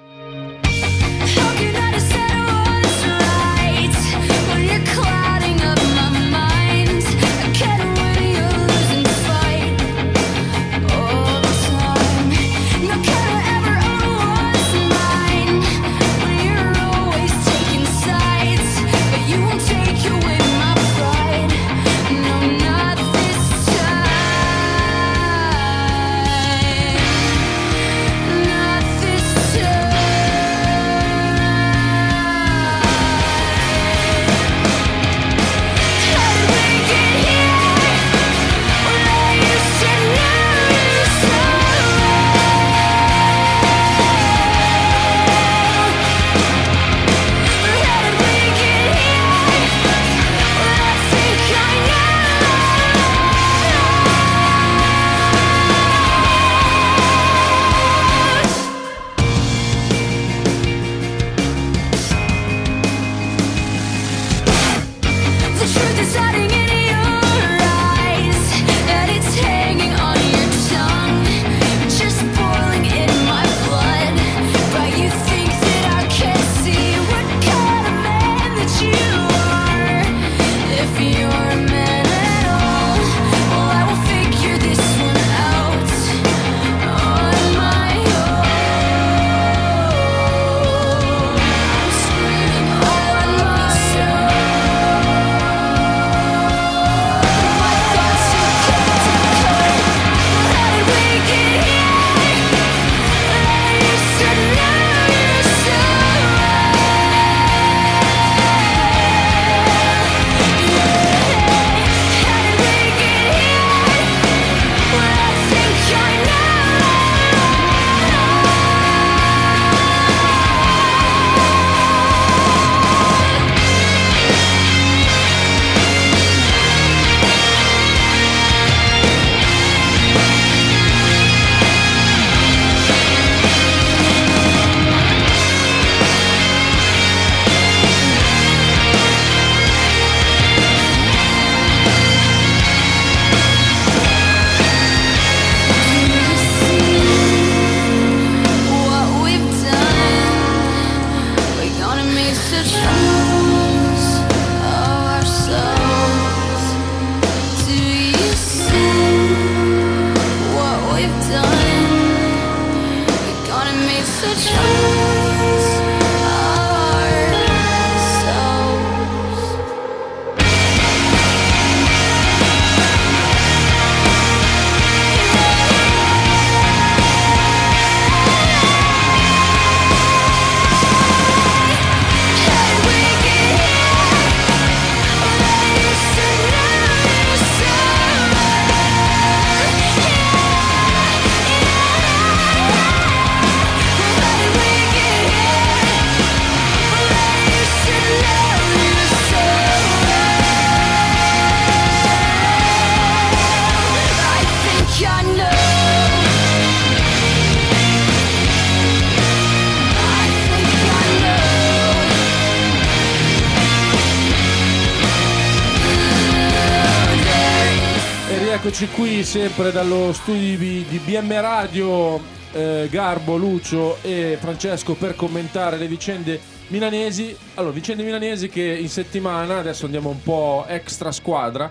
Sempre dallo studio di, BM Radio, eh, Garbo, Lucio e Francesco per commentare le vicende milanesi. Allora, vicende milanesi che in settimana, adesso andiamo un po' extra squadra,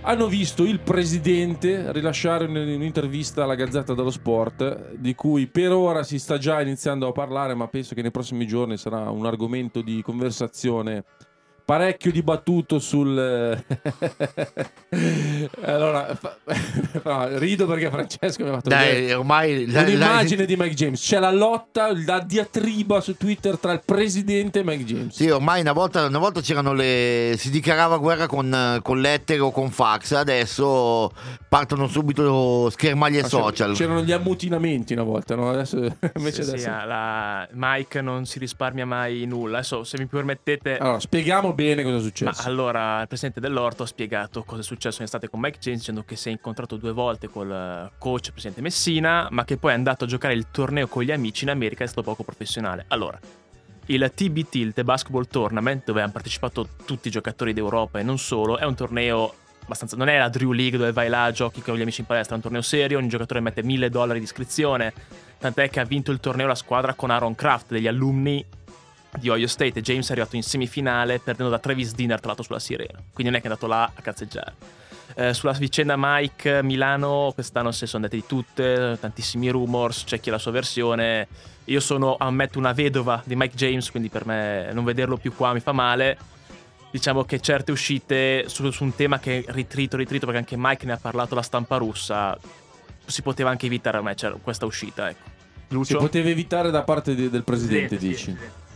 hanno visto il presidente rilasciare un- un'intervista alla Gazzetta dello Sport, di cui per ora si sta già iniziando a parlare, ma penso che nei prossimi giorni sarà un argomento di conversazione parecchio dibattuto sul... allora, fa- no, rido perché Francesco mi ha fatto vedere Dai, ormai un'immagine di Mike James. C'è la lotta, la diatriba su Twitter tra il presidente e Mike James. Sì, ormai una volta, una volta c'erano le. si dichiarava guerra con, con lettere o con fax, adesso partono subito schermaglie Ah, social. C'erano gli ammutinamenti una volta, no? Adesso, invece Sì, adesso... sì, la- Mike non si risparmia mai nulla. Adesso, se mi permettete, Allora, spieghiamo bene cosa è Ma successo. allora il presidente dell'Orto ha spiegato cosa è successo in estate con Mike James dicendo che si è incontrato due volte col eh, coach presidente Messina, ma che poi è andato a giocare il torneo con gli amici in America e è stato poco professionale. Allora, il TBT, il The Basketball Tournament, dove hanno partecipato tutti i giocatori d'Europa e non solo, è un torneo abbastanza... non è la Drew League dove vai là, giochi con gli amici in palestra, è un torneo serio, ogni giocatore mette 1000 dollari di iscrizione, tant'è che ha vinto il torneo la squadra con Aaron Kraft, degli alunni di Ohio State e James è arrivato in semifinale perdendo da Travis Dinner tra l'altro sulla sirena. Quindi non è che è andato là a cazzeggiare. Eh, sulla vicenda Mike Milano quest'anno se sono andate di tutte tantissimi rumors c'è chi ha la sua versione. Io sono ammetto una vedova di Mike James quindi per me non vederlo più qua mi fa male. Diciamo che certe uscite su, su un tema che ritrito ritrito perché anche Mike ne ha parlato la stampa russa si poteva anche evitare a me c'era questa uscita ecco. Si Lucio poteva evitare da parte de- del presidente, Presidente, dici? sì, presidente.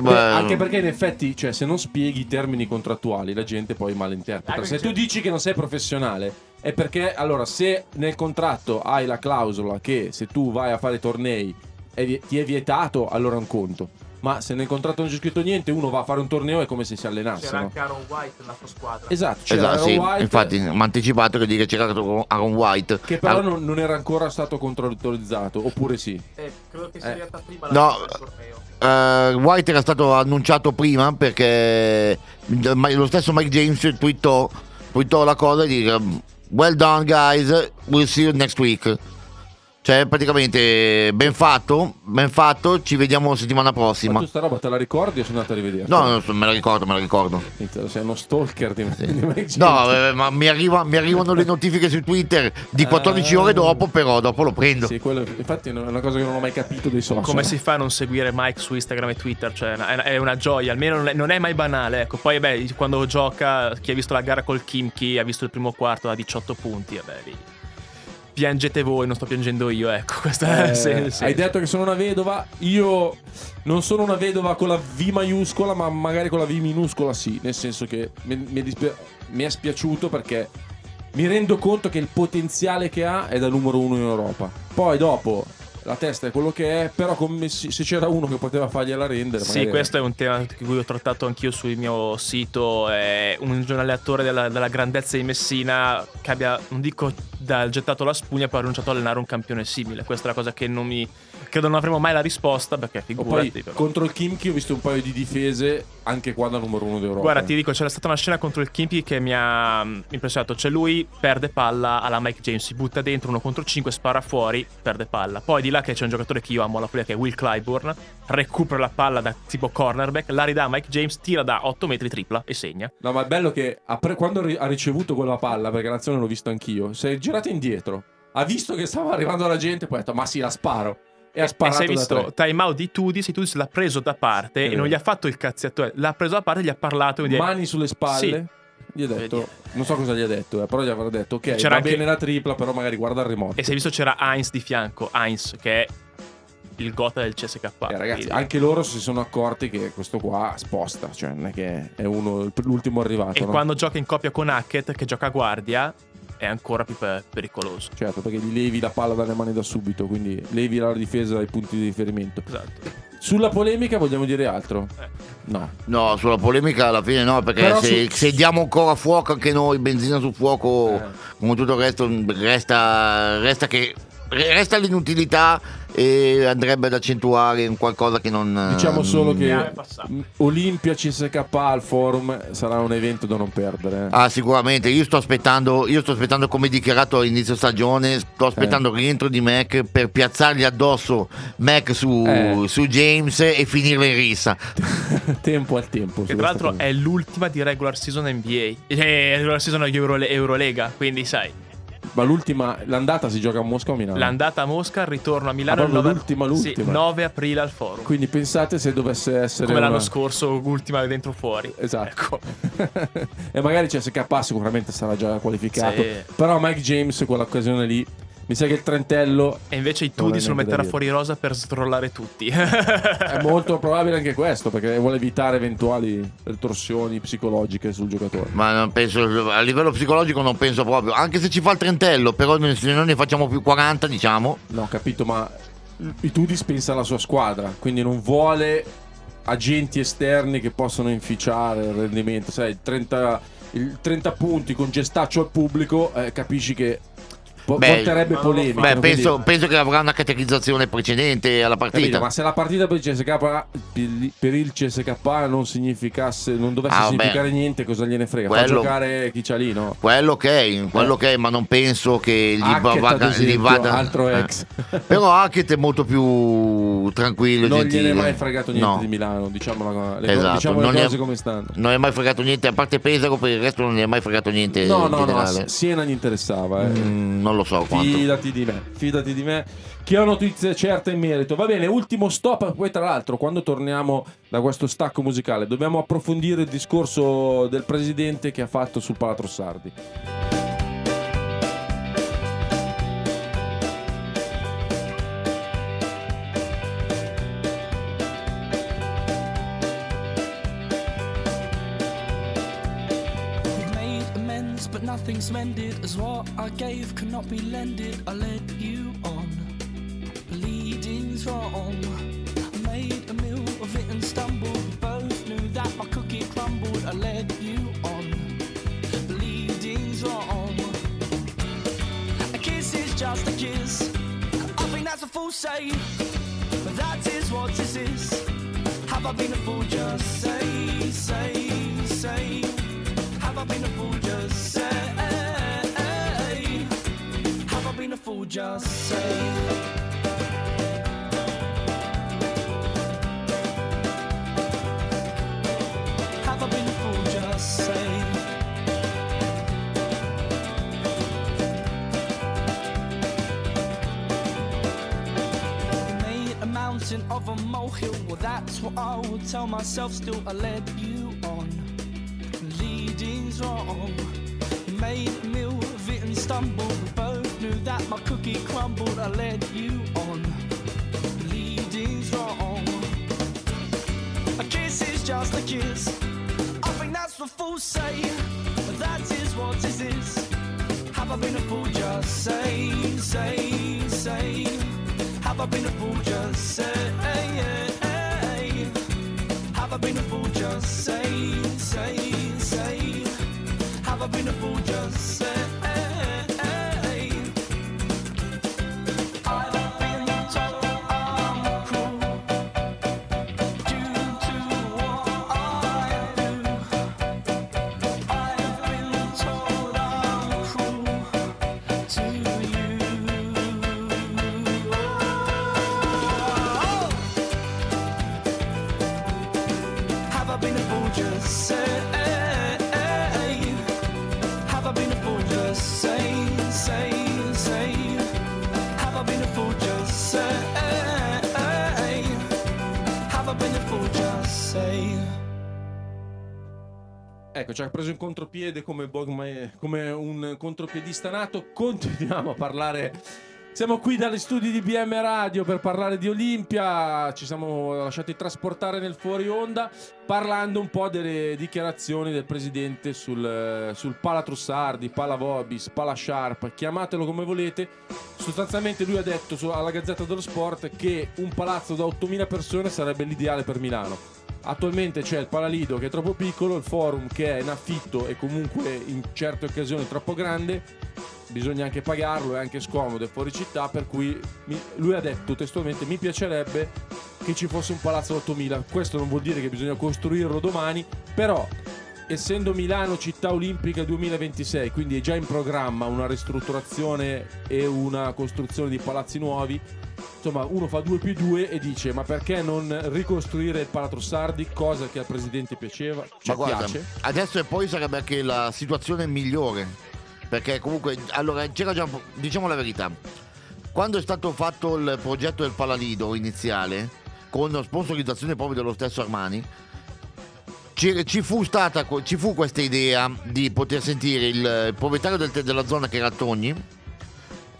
Beh, Beh, anche perché in effetti, cioè, se non spieghi i termini contrattuali, la gente poi malinterpreta. Se se- tu dici che non sei professionale, è perché allora, se nel contratto hai la clausola che se tu vai a fare tornei è ti è vietato, allora è un conto. Ma se nel contratto non c'è scritto niente, uno va a fare un torneo è come se si allenasse. c'era no? anche Aaron White nella sua squadra Esatto, c'era esatto, Aaron sì. White, Infatti, mi ha anticipato che dire c'era Aaron White. che però Ah, non, non era ancora stato controllizzato, oppure sì. Eh, credo che sia arrivata prima No. fine del eh, White era stato annunciato prima perché lo stesso Mike James twittò, twittò la cosa e dice Well done guys, we'll see you next week. Cioè praticamente ben fatto, ben fatto, ci vediamo settimana Ma prossima. tu sta roba te la ricordi o sei andato a rivedere? No, me la ricordo, me la ricordo. Sei uno stalker di, James. No, eh, ma mi, arriva- mi arrivano le notifiche su Twitter di 14 ore dopo, però dopo lo prendo. Sì, quello, infatti è una cosa che non ho mai capito dei social. Come si fa a non seguire Mike su Instagram e Twitter? Cioè, è una- è una gioia, almeno non è, non è mai banale. Ecco, poi, beh, quando gioca, chi ha visto la gara col Kimchi, ha visto il primo quarto da 18 punti, vabbè, lì. Piangete voi, non sto piangendo io, ecco. Questa Eh, sì, sì, hai sì. detto che sono una vedova. Io non sono una vedova con la V maiuscola, ma magari con la V minuscola sì. Nel senso che mi, mi è dispi- mi è spiaciuto perché mi rendo conto che il potenziale che ha è da numero uno in Europa. Poi dopo la testa è quello che è, però come se c'era uno che poteva fargliela rendere. Sì, questo è un tema di cui ho trattato anch'io sul mio sito. È un giornalatore della, della grandezza di Messina che abbia, non dico da- gettato la spugna, poi ha rinunciato a allenare un campione simile. Questa è la cosa che non mi. Credo non avremo mai la risposta perché figurati. poi però. contro il Kimchi ho visto un paio di difese anche qua da numero uno d'Europa. Guarda, ti dico, c'era stata una scena contro il Kimpi che mi ha mm, impressionato. Cioè, lui perde palla alla Mike James, si butta dentro uno contro 5, spara fuori, perde palla. Poi di là che c'è un giocatore che io amo alla follia, che è Will Clyburn, recupera la palla da tipo cornerback, la ridà a Mike James, tira da 8 metri, tripla e segna. No, ma è bello che quando ha ricevuto quella palla, perché l'azione l'ho visto anch'io, si è girato indietro. Ha visto che stava arrivando la gente, poi ha detto, ma sì, la sparo. E ha E sparato è da visto time out di Tudis, Tudis l'ha preso da parte È e non gli ha fatto il cazziatore, l'ha preso da parte e gli ha parlato. quindi- Mani sulle spalle. Sì. Gli ha detto, non so cosa gli ha detto, eh, però gli avrà detto, ok, C'era va anche- bene la tripla, però magari guarda il remoto. E si è visto c'era Heinz di fianco, Heinz che è il gota del CSK. Eh, ragazzi, anche loro si sono accorti che questo qua sposta, cioè non è che è uno l'ultimo arrivato. E no? quando gioca in coppia con Hackett, che gioca a guardia, è ancora più pe- pericoloso. Certo, perché gli levi la palla dalle mani da subito, quindi levi la difesa dai punti di riferimento. Esatto. Sulla polemica vogliamo dire altro? Eh. No. No, sulla polemica alla fine no, perché Però se, su- se diamo ancora fuoco anche noi, benzina sul fuoco, Eh. come tutto il resto, resta, resta che resta l'inutilità e andrebbe ad accentuare un qualcosa che non... Diciamo solo che passato. mh, Olimpia CSK al forum sarà un evento da non perdere. eh. Ah, sicuramente. Io sto aspettando, io sto aspettando come dichiarato all'inizio stagione, sto aspettando il rientro di Mac per piazzargli addosso Mac su, Eh. su James e finirla in rissa. tempo al tempo. Che tra l'altro cosa. è l'ultima di regular season NBA. Eh, regular season Euro- Eurolega. Quindi sai, Ma l'ultima, l'andata si gioca a Mosca o a Milano? l'andata a Mosca, il ritorno a Milano Ah, il proprio 9, l'ultima, sì, l'ultima. 9 aprile al forum. Quindi pensate se dovesse essere. Come l'anno una- scorso, ultima dentro fuori. Esatto. Ecco. e magari CSK sicuramente sarà già qualificato. Sì. Però Mike James, quell'occasione lì, mi sa che il trentello E invece i Tudi se lo metterà fuori rosa per strollare tutti. è molto probabile anche questo, perché vuole evitare eventuali ritorsioni psicologiche sul giocatore. Ma non penso, a livello psicologico non penso proprio. Anche se ci fa il trentello, però se noi ne facciamo più 40, diciamo. No, ho capito, ma i Tudis pensa alla sua squadra, quindi non vuole agenti esterni che possono inficiare il rendimento. Sai, il 30, il 30 punti con gestaccio al pubblico, eh, capisci che po- Beh, porterebbe polemica. Beh, no? penso, penso che avrà una categorizzazione precedente alla Capito, partita. ma se la partita per il CSK per il CSK non significasse non dovesse Ah, significare niente cosa gliene frega fa Quello- giocare chi c'ha lì no Quello ok, quello ok, ma non penso che gli, Hackett, ad vada- gli esempio, vada. altro eh. ex Però Hackett è molto più tranquillo. non gentile. gliene è mai fregato niente No. di Milano diciamo, la, le, Esatto, diciamo le non gli è- cose come stanno Non è mai fregato niente, a parte Pesaro, per il resto non gli è mai fregato niente. no no no generale. Siena gli interessava eh. Mm, non lo so quanto. Fidati di me, fidati di me, che ho notizie certe in merito. Va bene, ultimo stop. Poi, tra l'altro, quando torniamo da questo stacco musicale, dobbiamo approfondire il discorso del presidente che ha fatto sul Palatrossardi. We've but mended. As what I gave cannot be lended. I led you on, bleeding's wrong. I made a meal of it and stumbled. We both knew that my cookie crumbled. I led you on, bleeding's wrong. A kiss is just a kiss. I think that's a fool say, but that is what this is. Have I been a fool? Just say, say, say. Have I been a fool? Just say. Made a mountain of a molehill. Well, that's what I will tell myself. Still, I led you on. Leading's wrong. Made a meal of it and stumbled. Both that my cookie crumbled. I led you on. Leading's wrong. A kiss is just a kiss. I think that's what fools say. But that is what this is. Have I been a fool? Just say, say, say. Have I been a fool? Just say. Have I been a fool? Just say, say, say. Have I been a fool? Just say. Preso in contropiede come, come- un contropiedista nato. Continuiamo a parlare. Siamo qui dagli studi di BM Radio per parlare di Olimpia. Ci siamo lasciati trasportare nel fuori onda parlando un po' delle dichiarazioni del presidente sul, sul Pala Trussardi, Pala Vobis, Pala Sharp, chiamatelo come volete. Sostanzialmente lui ha detto alla Gazzetta dello Sport che un palazzo da 8000 persone sarebbe l'ideale per Milano. Attualmente c'è il Palalido che è troppo piccolo, il forum che è in affitto e comunque in certe occasioni troppo grande bisogna anche pagarlo, è anche scomodo, è fuori città, per cui mi- lui ha detto testualmente mi piacerebbe che ci fosse un palazzo 8000. Questo non vuol dire che bisogna costruirlo domani, però essendo Milano città olimpica 2026, quindi è già in programma una ristrutturazione e una costruzione di palazzi nuovi. Insomma, uno fa 2 più 2 e dice: Ma perché non ricostruire il Palatrossardi? Cosa che al presidente piaceva, Ma ci guarda, piace. adesso e poi sarebbe anche la situazione migliore. Perché comunque, allora, c'era già, diciamo la verità, quando è stato fatto il progetto del Palalido iniziale, con sponsorizzazione proprio dello stesso Armani, ci, ci fu stata, ci fu questa idea di poter sentire il, il proprietario del- della zona che era Togni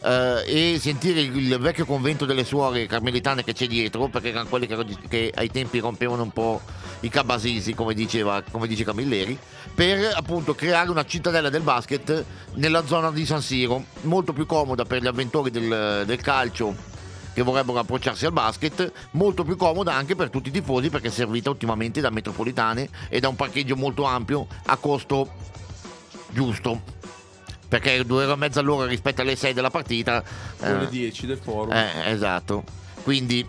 eh, e sentire il, vecchio convento delle suore carmelitane che c'è dietro, perché erano quelli che, che ai tempi rompevano un po' i cabasisi, come, diceva, come dice Camilleri, per appunto creare una cittadella del basket nella zona di San Siro, molto più comoda per gli avventori del, del calcio che vorrebbero approcciarsi al basket, molto più comoda anche per tutti i tifosi perché è servita ottimamente da metropolitane e da un parcheggio molto ampio a costo giusto. Perché due ore e mezza all'ora rispetto alle 6 della partita. Con le eh, 10 del forum. eh, esatto. Quindi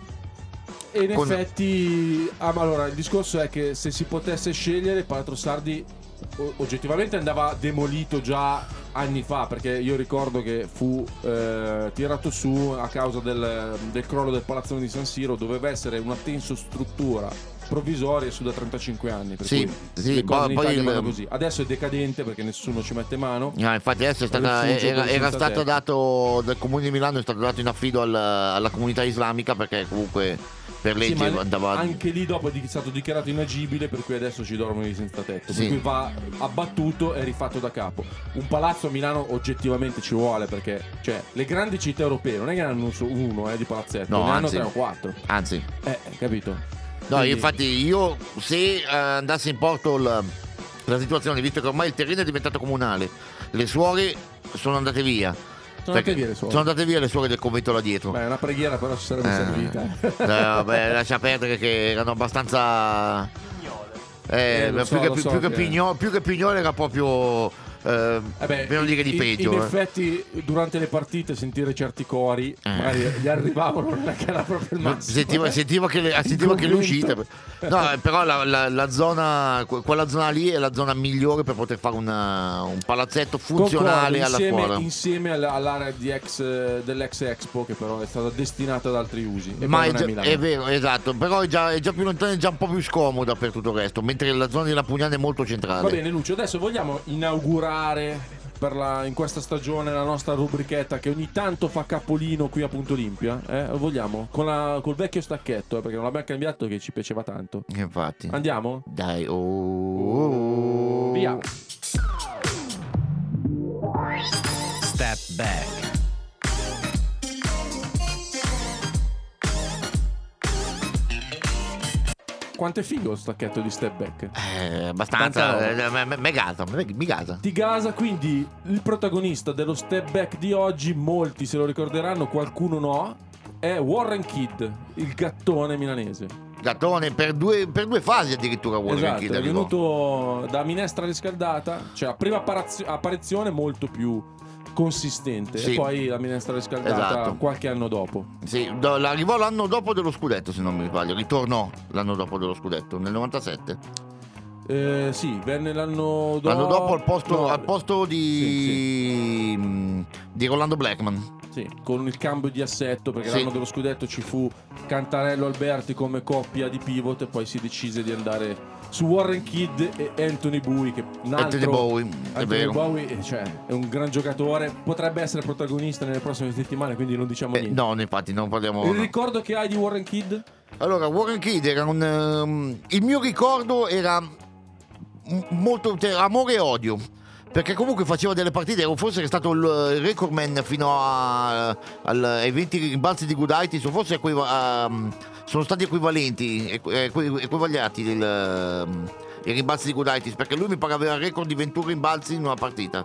E in Con- effetti, ah, ma allora il discorso è che se si potesse scegliere, Palatro Sardi oggettivamente andava demolito già anni fa, perché io ricordo che fu eh, tirato su a causa del, del crollo del palazzone di San Siro, doveva essere una tensostruttura provvisoria su da 35 anni. Per Sì, sì, le cose poi- in poi il- così. Adesso è decadente perché nessuno ci mette mano. No, infatti adesso è stata, era, era stato dato dal comune di Milano, è stato dato in affido al- alla comunità islamica perché comunque per Sì, legge ma andava... anche lì dopo è stato dichiarato inagibile per cui adesso ci dormono i senza tetto Sì. per cui va abbattuto e rifatto da capo un palazzo a Milano oggettivamente ci vuole perché cioè le grandi città europee non è che ne hanno uno eh, di palazzetto No, ne hanno anzi. tre o quattro Anzi, eh capito no, infatti io se eh, andasse in porto la, la situazione, visto che ormai il terreno è diventato comunale, le suore sono andate via. Sono andate via le suore. Sono andate via le suore del convento là dietro. beh una preghiera però ci sarebbe Eh, servita eh, vabbè, lascia perdere che erano abbastanza. Eh, Eh, più, so, che, lo so più che che- Pignolo, più che Pignolo era proprio. Eh, Eh beh, per non dire di in- peggio. In eh. effetti, durante le partite, sentire certi cori, magari gli arrivavano, non è che era proprio il massimo. Sentiva, eh. sentiva che le, sentiva che le uscite. No, eh, però la, la- la zona, que- quella zona lì è la zona migliore per poter fare una- un palazzetto funzionale Concordo, alla insieme, scuola. insieme alla- all'area di ex, eh, dell'ex Expo, che però è stata destinata ad altri usi. Ma è, già- è vero, esatto, però è già, è già più lontana, è già un po' più scomoda per tutto il resto, mentre la zona della Pugnana è molto centrale. Va bene, Lucio, adesso vogliamo inaugurare per la- in questa stagione la nostra rubrichetta che ogni tanto fa capolino qui a Punto Olimpia. Eh? Lo vogliamo? Con la- col vecchio stacchetto, eh, perché non l'abbiamo cambiato che ci piaceva tanto. Infatti. Andiamo? Dai, oh. Via. Step back. Quanto è figo lo stacchetto di step back? Eh, abbastanza. eh, me- me- Me gasa, me- mi gasa. Ti gasa, quindi il protagonista dello step back di oggi, molti se lo ricorderanno, qualcuno no, è Warren Kidd, il gattone milanese. Gattone per due, per due fasi addirittura Warren esatto, Kidd è venuto da minestra riscaldata, cioè a prima apparizione molto più consistente Sì. e poi la minestra riscaldata Esatto. qualche anno dopo. Sì, do- arrivò l'anno dopo dello scudetto, se non mi sbaglio. Ritornò l'anno dopo dello scudetto, nel 97. Eh, sì, venne l'anno dopo. L'anno dopo al posto, no, al posto di, mh, di Rolando Blackman. Sì, con il cambio di assetto, perché Sì. l'anno dello scudetto ci fu Cantarello Alberti come coppia di pivot e poi si decise di andare su Warren Kidd e Anthony Bowie che un altro Anthony Bowie, è Anthony vero. Bowie eh, cioè, è un gran giocatore, potrebbe essere protagonista nelle prossime settimane, quindi non diciamo Eh, niente. no, infatti non parliamo. Il no. ricordo che hai di Warren Kidd? Allora, Warren Kidd era un. ehm, il mio ricordo era molto cioè, amore e odio. Perché comunque faceva delle partite, forse è stato il il recordman fino a- al- ai 20 rimbalzi di Gudaitis, o forse equiva- ehm, sono stati equivalenti, equ- equi- equivagliati il, ehm, i rimbalzi di Gudaitis, perché lui mi pare aveva il record di 21 rimbalzi in una partita.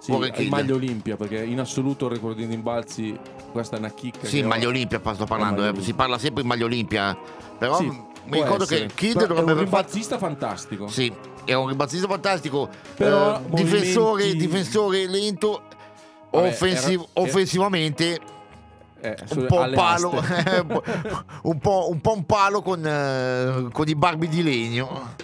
Sì, Kidd. maglia Olimpia, perché in assoluto il record di rimbalzi, questa è una chicca. Sì, maglia Olimpia sto parlando, eh, si parla sempre in maglia Olimpia. Però Sì, mi ricordo essere. che Kidd Però dovrebbe è un aver fatto fantastico. Sì, era un rimbalzista fantastico. Però eh, difensore, movimenti- difensore lento. Vabbè, offensiv- era- offensivamente eh, un po' un alle palo, aste. un, po', un po' un palo con, eh, con i barbi di legno.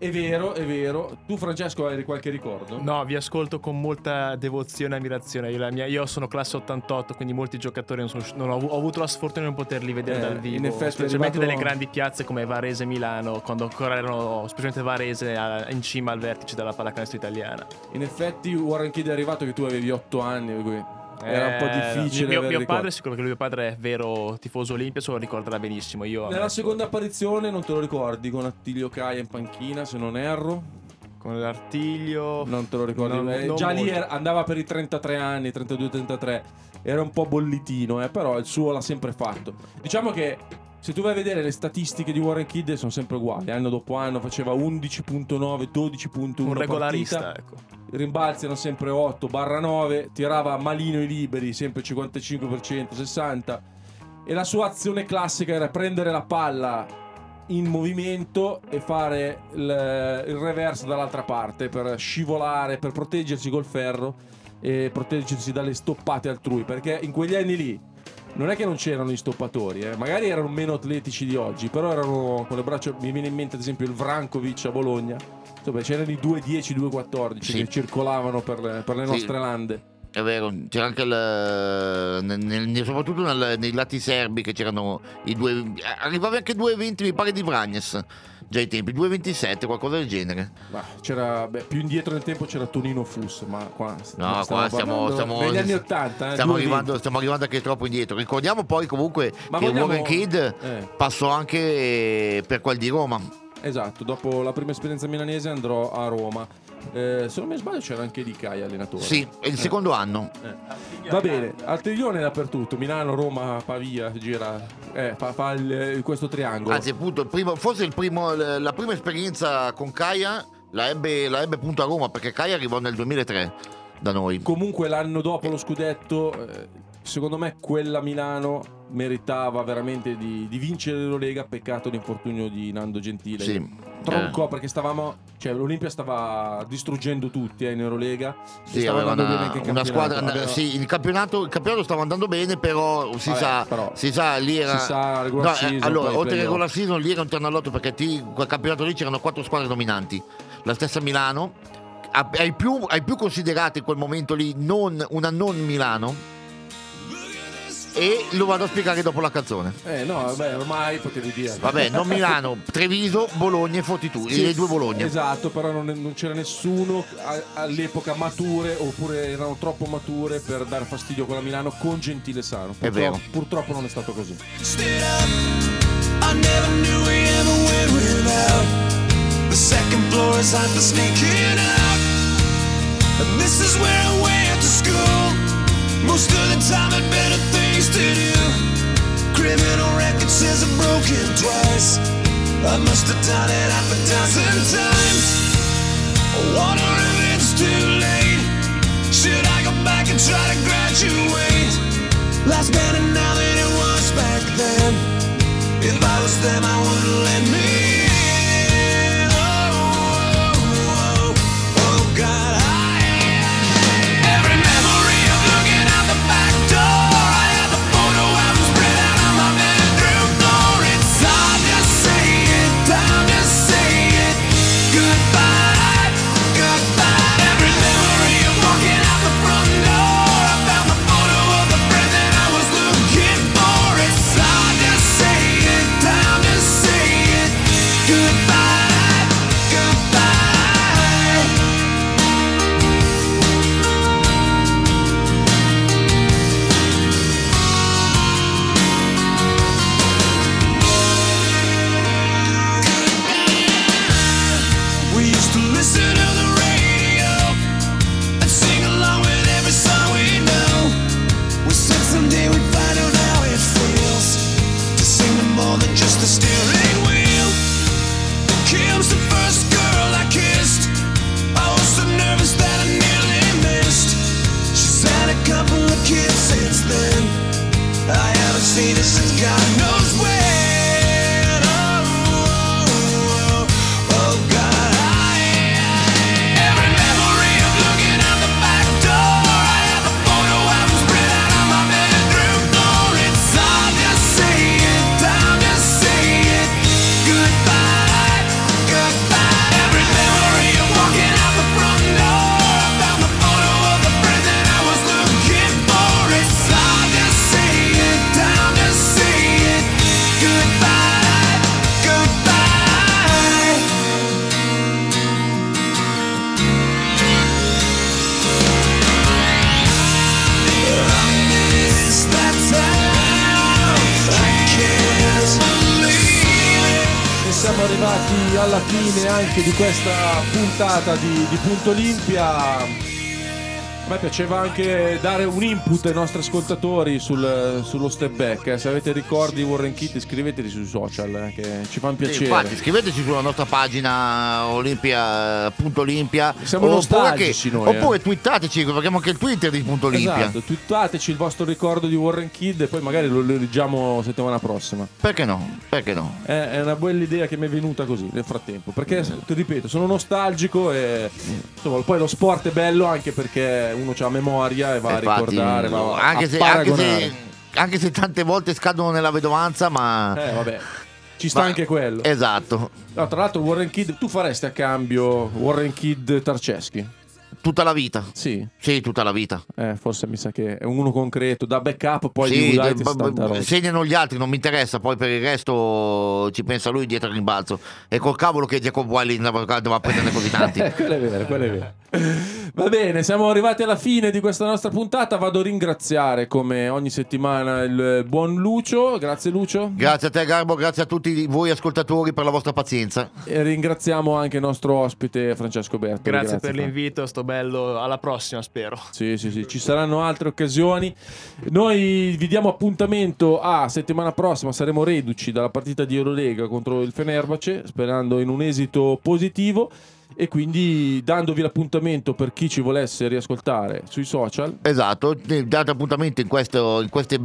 È vero, è vero. Tu, Francesco, hai qualche ricordo? No, vi ascolto con molta devozione e ammirazione. Io, mia- io sono classe 88, quindi molti giocatori non sono- non ho, ho avuto la sfortuna di non poterli vedere Eh, dal vivo. in effetti specialmente arrivato- delle grandi piazze come Varese e Milano, quando ancora erano, specialmente Varese, a- in cima al vertice della pallacanestro italiana. In effetti, Warren Kidd è arrivato che tu avevi 8 anni. Era un po' Eh, difficile. Mio, avere mio ricordi. padre, sicuro che mio padre è vero tifoso Olimpia, se lo ricorderà benissimo. Io Nella seconda apparizione, non te lo ricordi, con Attilio Caia in panchina, se non erro. con l'artiglio. Non te lo ricordi? Non- Eh, già lì molto. era- andava per i 33 anni, 32-33. Era un po' bollitino, eh, però il suo l'ha sempre fatto. Diciamo che se tu vai a vedere le statistiche di Warren Kidd sono sempre uguali. Anno dopo anno faceva 11.9, 12.1 un regolarista, partita. ecco. Rimbalzi erano sempre 8 barra 9, tirava malino i liberi, sempre 55%, 60%. E la sua azione classica era prendere la palla in movimento e fare il, il reverse dall'altra parte per scivolare, per proteggersi col ferro e proteggersi dalle stoppate altrui. Perché in quegli anni lì non è che non c'erano gli stoppatori, eh. magari erano meno atletici di oggi, però erano con le braccia. Mi viene in mente ad esempio il Vrankovic a Bologna. Insomma, c'erano i 2-10, 2-14 Sì. che circolavano per le, per le Sì. nostre lande. È vero, c'era anche il, nel- nel- soprattutto nel- nei lati serbi che c'erano i due. Arrivavi anche 2,20 mi pare di Vragnes. Già ai tempi, 2,27, qualcosa del genere. Ma c'era, beh, più indietro nel tempo c'era Tonino Fuss, ma qua No, qua stiamo, stiamo, degli anni 80. eh, stiamo, 2,20. arrivando, stiamo arrivando anche troppo indietro. Ricordiamo poi comunque Ma che vogliamo- Warren Kidd Eh. passò anche per quel di Roma. Esatto, dopo la prima esperienza milanese andrò a Roma. Eh, se non mi sbaglio c'era anche Di Caia allenatore. Sì, è il secondo anno. Va bene, Artiglione dappertutto, Milano, Roma, Pavia, gira, eh, fa, fa il- questo triangolo. Anzi, appunto, il primo- forse il primo- la prima esperienza con Caia la ebbe, la ebbe appunto a Roma perché Caia arrivò nel 2003 da noi. Comunque l'anno dopo lo scudetto, eh, secondo me quella Milano meritava veramente di, di vincere l'Eurolega, peccato l'infortunio di Nando Gentile. Sì. Troncò perché stavamo, cioè l'Olimpia stava distruggendo tutti eh, in Eurolega. Sì, stava aveva andando una, una squadra. Aveva- Sì, il campionato, il campionato stava andando bene, però si, Vabbè, sa, però si sa, lì era. si sa, regular No, eh, season, allora, oltre playoff. regular season, lì era un ternallotto perché ti- quel campionato lì c'erano quattro squadre dominanti. La stessa Milano, a- ai più, più considerati in quel momento lì, non, una non Milano. E lo vado a spiegare dopo la canzone. Eh no, vabbè, ormai potevi dire. Vabbè, non Milano, Treviso, Bologna e Fortitudo. Sì, le due Bologna. Esatto, però non, non c'era nessuno a- all'epoca mature oppure erano troppo mature per dare fastidio con la Milano con Gentile Sano. È Purtroppo, vero. purtroppo non è stato così. I never knew we ever went without. The second floor is hot for sneaking out. And this is where I went to school. Most of the time had better things to do. Criminal record says I'm broken twice. I must have done it half a dozen times. I wonder if it's too late. Should I go back and try to graduate? Life's better now than it was back then. If I was them, I wouldn't let me Olimpia. Piaceva anche dare un input ai nostri ascoltatori sul- sullo step back. eh. Se avete ricordi di Warren Kitty, scriveteli sui social, eh, che ci fanno Sì, piacere. infatti, scriveteci sulla nostra pagina Olimpia, punto Olimpia. Siamo oppure che- noi, eh. Oppure twittateci, perché abbiamo anche il Twitter di punto Olimpia. Esatto, twittateci il vostro ricordo di Warren Kidd e poi magari lo, lo leggiamo settimana prossima. Perché no? Perché no? È, è una bella idea che mi è venuta così nel frattempo. Perché, ti ripeto, sono nostalgico e insomma, poi lo sport è bello anche perché uno ha memoria e va a Infatti, ricordare, va a, anche, a se, anche, se, anche se tante volte scadono nella vedovanza, ma. Eh, vabbè, ci sta ma- anche quello. Esatto. No, tra l'altro, Warren Kidd, tu faresti a cambio Warren Kidd Tarceschi? Tutta la vita. Sì, Sì, tutta la vita. eh, forse mi sa che è uno concreto, da backup, poi sì, di b- b- segnano gli altri, non mi interessa. Poi per il resto ci pensa lui dietro il rimbalzo. E col cavolo che Jacob Wiley ne va ne va a prendere così tanti. Eh, quello è vero, quello è vero. Va bene, siamo arrivati alla fine di questa nostra puntata. Vado a ringraziare come ogni settimana il buon Lucio. Grazie Lucio. Grazie a te, Garbo, grazie a tutti voi ascoltatori per la vostra pazienza. E ringraziamo anche il nostro ospite Francesco Bertoli. Grazie, per Fra. l'invito, sto bello. Alla prossima, spero. Sì, sì, sì, ci saranno altre occasioni. Noi vi diamo appuntamento a settimana prossima. Saremo reduci dalla partita di Eurolega contro il Fenerbahce, sperando in un esito positivo. E quindi dandovi l'appuntamento per chi ci volesse riascoltare sui social. Esatto, eh, date appuntamento in, questo- in queste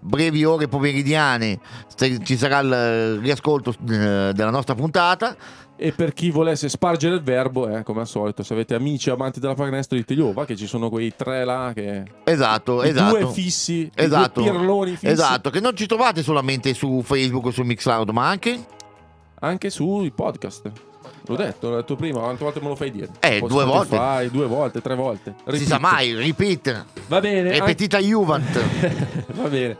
brevi ore pomeridiane. Ci sarà il riascolto eh, della nostra puntata. E per chi volesse spargere il verbo, eh, come al solito, se avete amici amanti della pallacanestro, dite io, va che ci sono quei tre là che. Esatto, i esatto. due fissi, Esatto. due pirloni fissi. Esatto, che non ci trovate solamente su Facebook o su Mixcloud, ma anche Anche sui podcast. L'ho detto, l'ho detto prima, quante volte me lo fai dire? Eh, due Spotify, Due volte, tre volte. si Repeat. sa mai, repeat, Va bene. ripetita Juvent. anche- Va bene.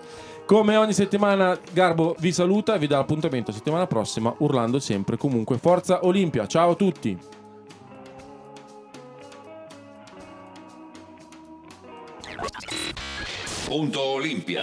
Come ogni settimana, Garbo vi saluta e vi dà l'appuntamento settimana prossima, urlando sempre comunque Forza Olimpia. Ciao a tutti. Punto Olimpia.